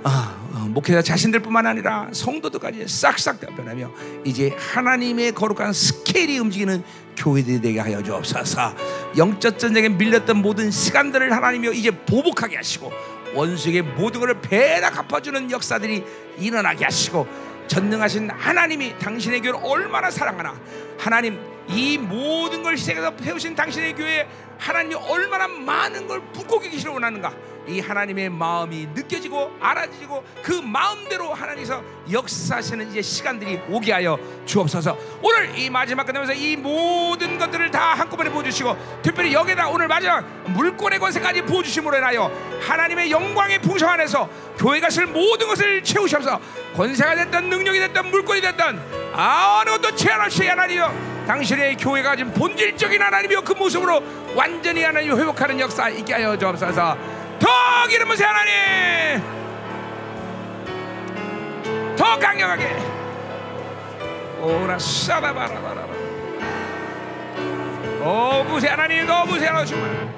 아, 어, 목회자 자신들뿐만 아니라 성도들까지 싹싹 다 변하며 이제 하나님의 거룩한 스케일이 움직이는 교회들이 되게 하여 주옵소서. 영적 전쟁에 밀렸던 모든 시간들을 하나님이여 이제 보복하게 하시고 원수에게 모든 것을 배나 갚아주는 역사들이 일어나게 하시고 전능하신 하나님이 당신의 교회를 얼마나 사랑하나 하나님 이 모든 걸 희생해서 세우신 당신의 교회에 하나님이 얼마나 많은 걸 붓고 계시를 원하는가 이 하나님의 마음이 느껴지고 알아지고 그 마음대로 하나님께서 역사하시는 이제 시간들이 오게 하여 주옵소서. 오늘 이 마지막 끝나면서 이 모든 것들을 다 한꺼번에 보여주시고 특별히 여기다 오늘 마지막 물권의 권세까지 부어주심으로 인하여 하나님의 영광의 풍성 안에서 교회가 쓸 모든 것을 채우셔서. 권세가 됐든 능력이 됐든 물권이 됐든 어느 것도 제한 없이 하나님이여 당신의 교회가 지금 본질적인 하나님이여 그 모습으로 완전히 하나님 회복하는 역사 있게 하여 주옵소서 더 기름 부세 하나님! 더 강력하게! 오라 사바바라바라 오 부세 하나님 더 부세 하나 정말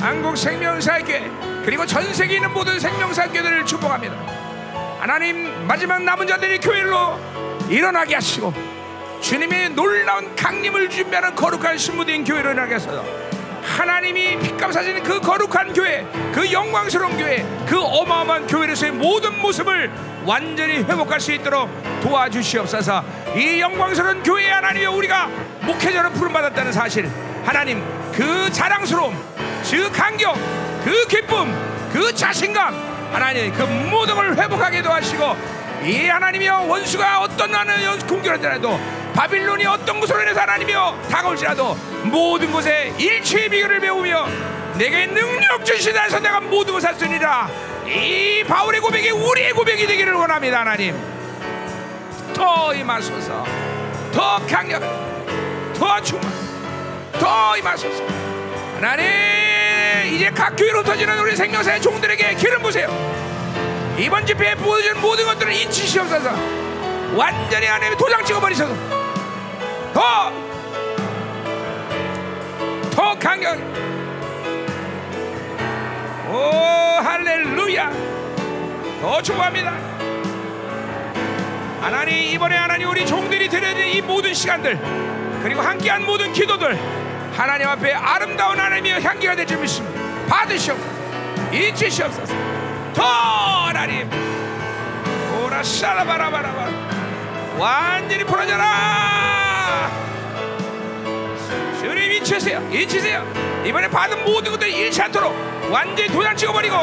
한국 생명사교회 그리고 전 세계에 있는 모든 생명사교회들을 축복합니다. 하나님 마지막 남은 자들이 교회로 일어나게 하시고 주님의 놀라운 강림을 준비하는 거룩한 신부된 교회로 일어나게 하소서 하나님이 핏값 사시는 그 거룩한 교회 그 영광스러운 교회 그 어마어마한 교회로서의 모든 모습을 완전히 회복할 수 있도록 도와주시옵소서. 이 영광스러운 교회 하나님이 우리가 목회자로 부름받았다는 사실. 하나님 그 자랑스러움 그 감격 그 기쁨 그 자신감 하나님 그 모든 걸 회복하게 도와주시고 이 하나님이여 원수가 어떤 나는 공격을 하더라도 바빌론이 어떤 곳으로 인해서 하나님이여? 다가올지라도 모든 곳에 일체의 비결을 배우며 내게 능력 주시다 해서 내가 모든 것을 할수있니라. 이 바울의 고백이 우리의 고백이 되기를 원합니다 하나님. 더 임하소서. 더 강력하게 더 충만 더 임하소서. 하나님 이제 각 교회로 터지는 우리 생명사의 종들에게 기름 부세요. 이번 집회에 보여준 모든 것들을 인치시옵소서. 완전히 하나님의 도장 찍어버리셔서 더, 더 강력 오 할렐루야. 더 축복합니다. 하나님 이번에 하나님 우리 종들이 드려진 이 모든 시간들 그리고 함께한 모든 기도들 하나님 앞에 아름다운 하나님의 향기가 될줄 믿습니다. 받으시옵소서. 인치시옵소서. 더 하나님. 오라 샤라바라바라바. 완전히 풀어져라 주님 인치세요. 인치세요. 이번에 받은 모든 것들 잃지 않도록 완전히 도장 찍어버리고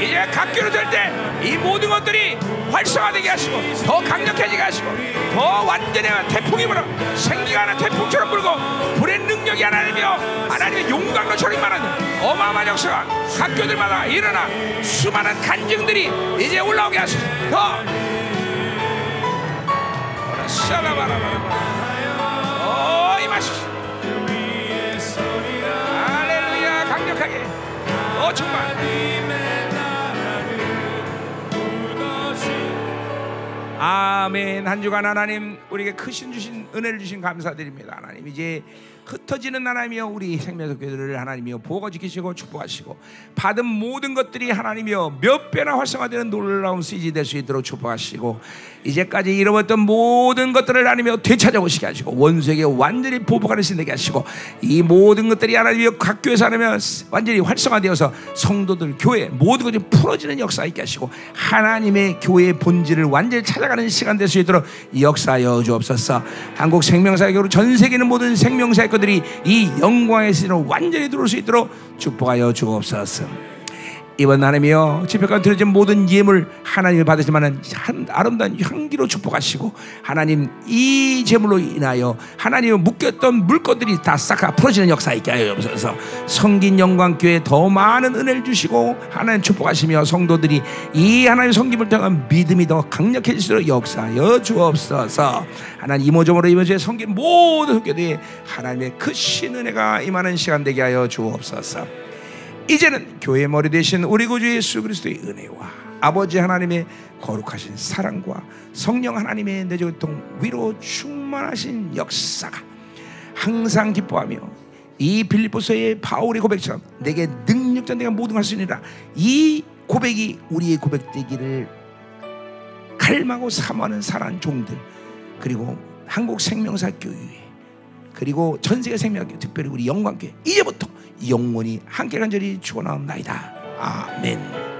이제 각교로 될 때 이 모든 것들이 활성화되게 하시고 더 강력해지게 하시고 더 완전히 태풍이 불어 생기가 하는 태풍처럼 불고 불의 능력이 하나님이여 하나님의 용광로 저림만한 어마어마한 역사가 각교들마다 일어나 수많은 간증들이 이제 올라오게 하시고 더. 샤라바라바라 어 임하시오 할렐루야 강력하게 어 정말 아멘. 한 주간 하나님 우리에게 크신 주신 은혜를 주신 감사드립니다. 하나님 이제 흩어지는 하나님이여 우리 생명교회들을 하나님이여 보고 지키시고 축복하시고 받은 모든 것들이 하나님이여 몇 배나 활성화되는 놀라운 시즌이 될 수 있도록 축복하시고 이제까지 잃어버렸던 모든 것들을 하나님이여 되찾아오시게 하시고 원수에게 완전히 보복하는 신 되게 하시고 이 모든 것들이 하나님이여 각 교회에서 하나면 완전히 활성화되어서 성도들 교회 모든 것이 풀어지는 역사 있게 하시고 하나님의 교회의 본질을 완전히 찾아가는 시간 될 수 있도록 역사하여 주옵소서. 한국 생명사교로 전 세계는 모든 생명사 교들이 이 영광의 시즌으로 완전히 들어올 수 있도록 축복하여 주옵소서 이번 하나님이여 집회가 드려진 모든 예물 하나님을 받으시만은 한 아름다운 향기로 축복하시고 하나님 이 제물로 인하여 하나님을 묶였던 물건들이 다 싹 다 풀어지는 역사 있게 하여 주옵소서. 성긴 영광교회 더 많은 은혜를 주시고 하나님 축복하시며 성도들이 이 하나님 성김을 통한 믿음이 더 강력해질수록 역사하여 주옵소서. 하나님 이모저모로 이번 주에 성긴 모든 교회에 하나님의 크신 은혜가 임하는 시간 되게 하여 주옵소서 이제는 교회 머리 대신 우리 구주 예수 그리스도의 은혜와 아버지 하나님의 거룩하신 사랑과 성령 하나님의 내조통 위로 충만하신 역사가 항상 기뻐하며 이 빌립보서의 바울의 고백처럼 내게 능력자 내가 모든 걸할수 있느라. 이 고백이 우리의 고백되기를 갈망하고 사모하는 사랑하는 종들 그리고 한국 생명사 교회 그리고 전 세계 생명교 특별히 우리 영광교회 이제부터 영원히 함께 간절히 축원하옵나이다. 아멘.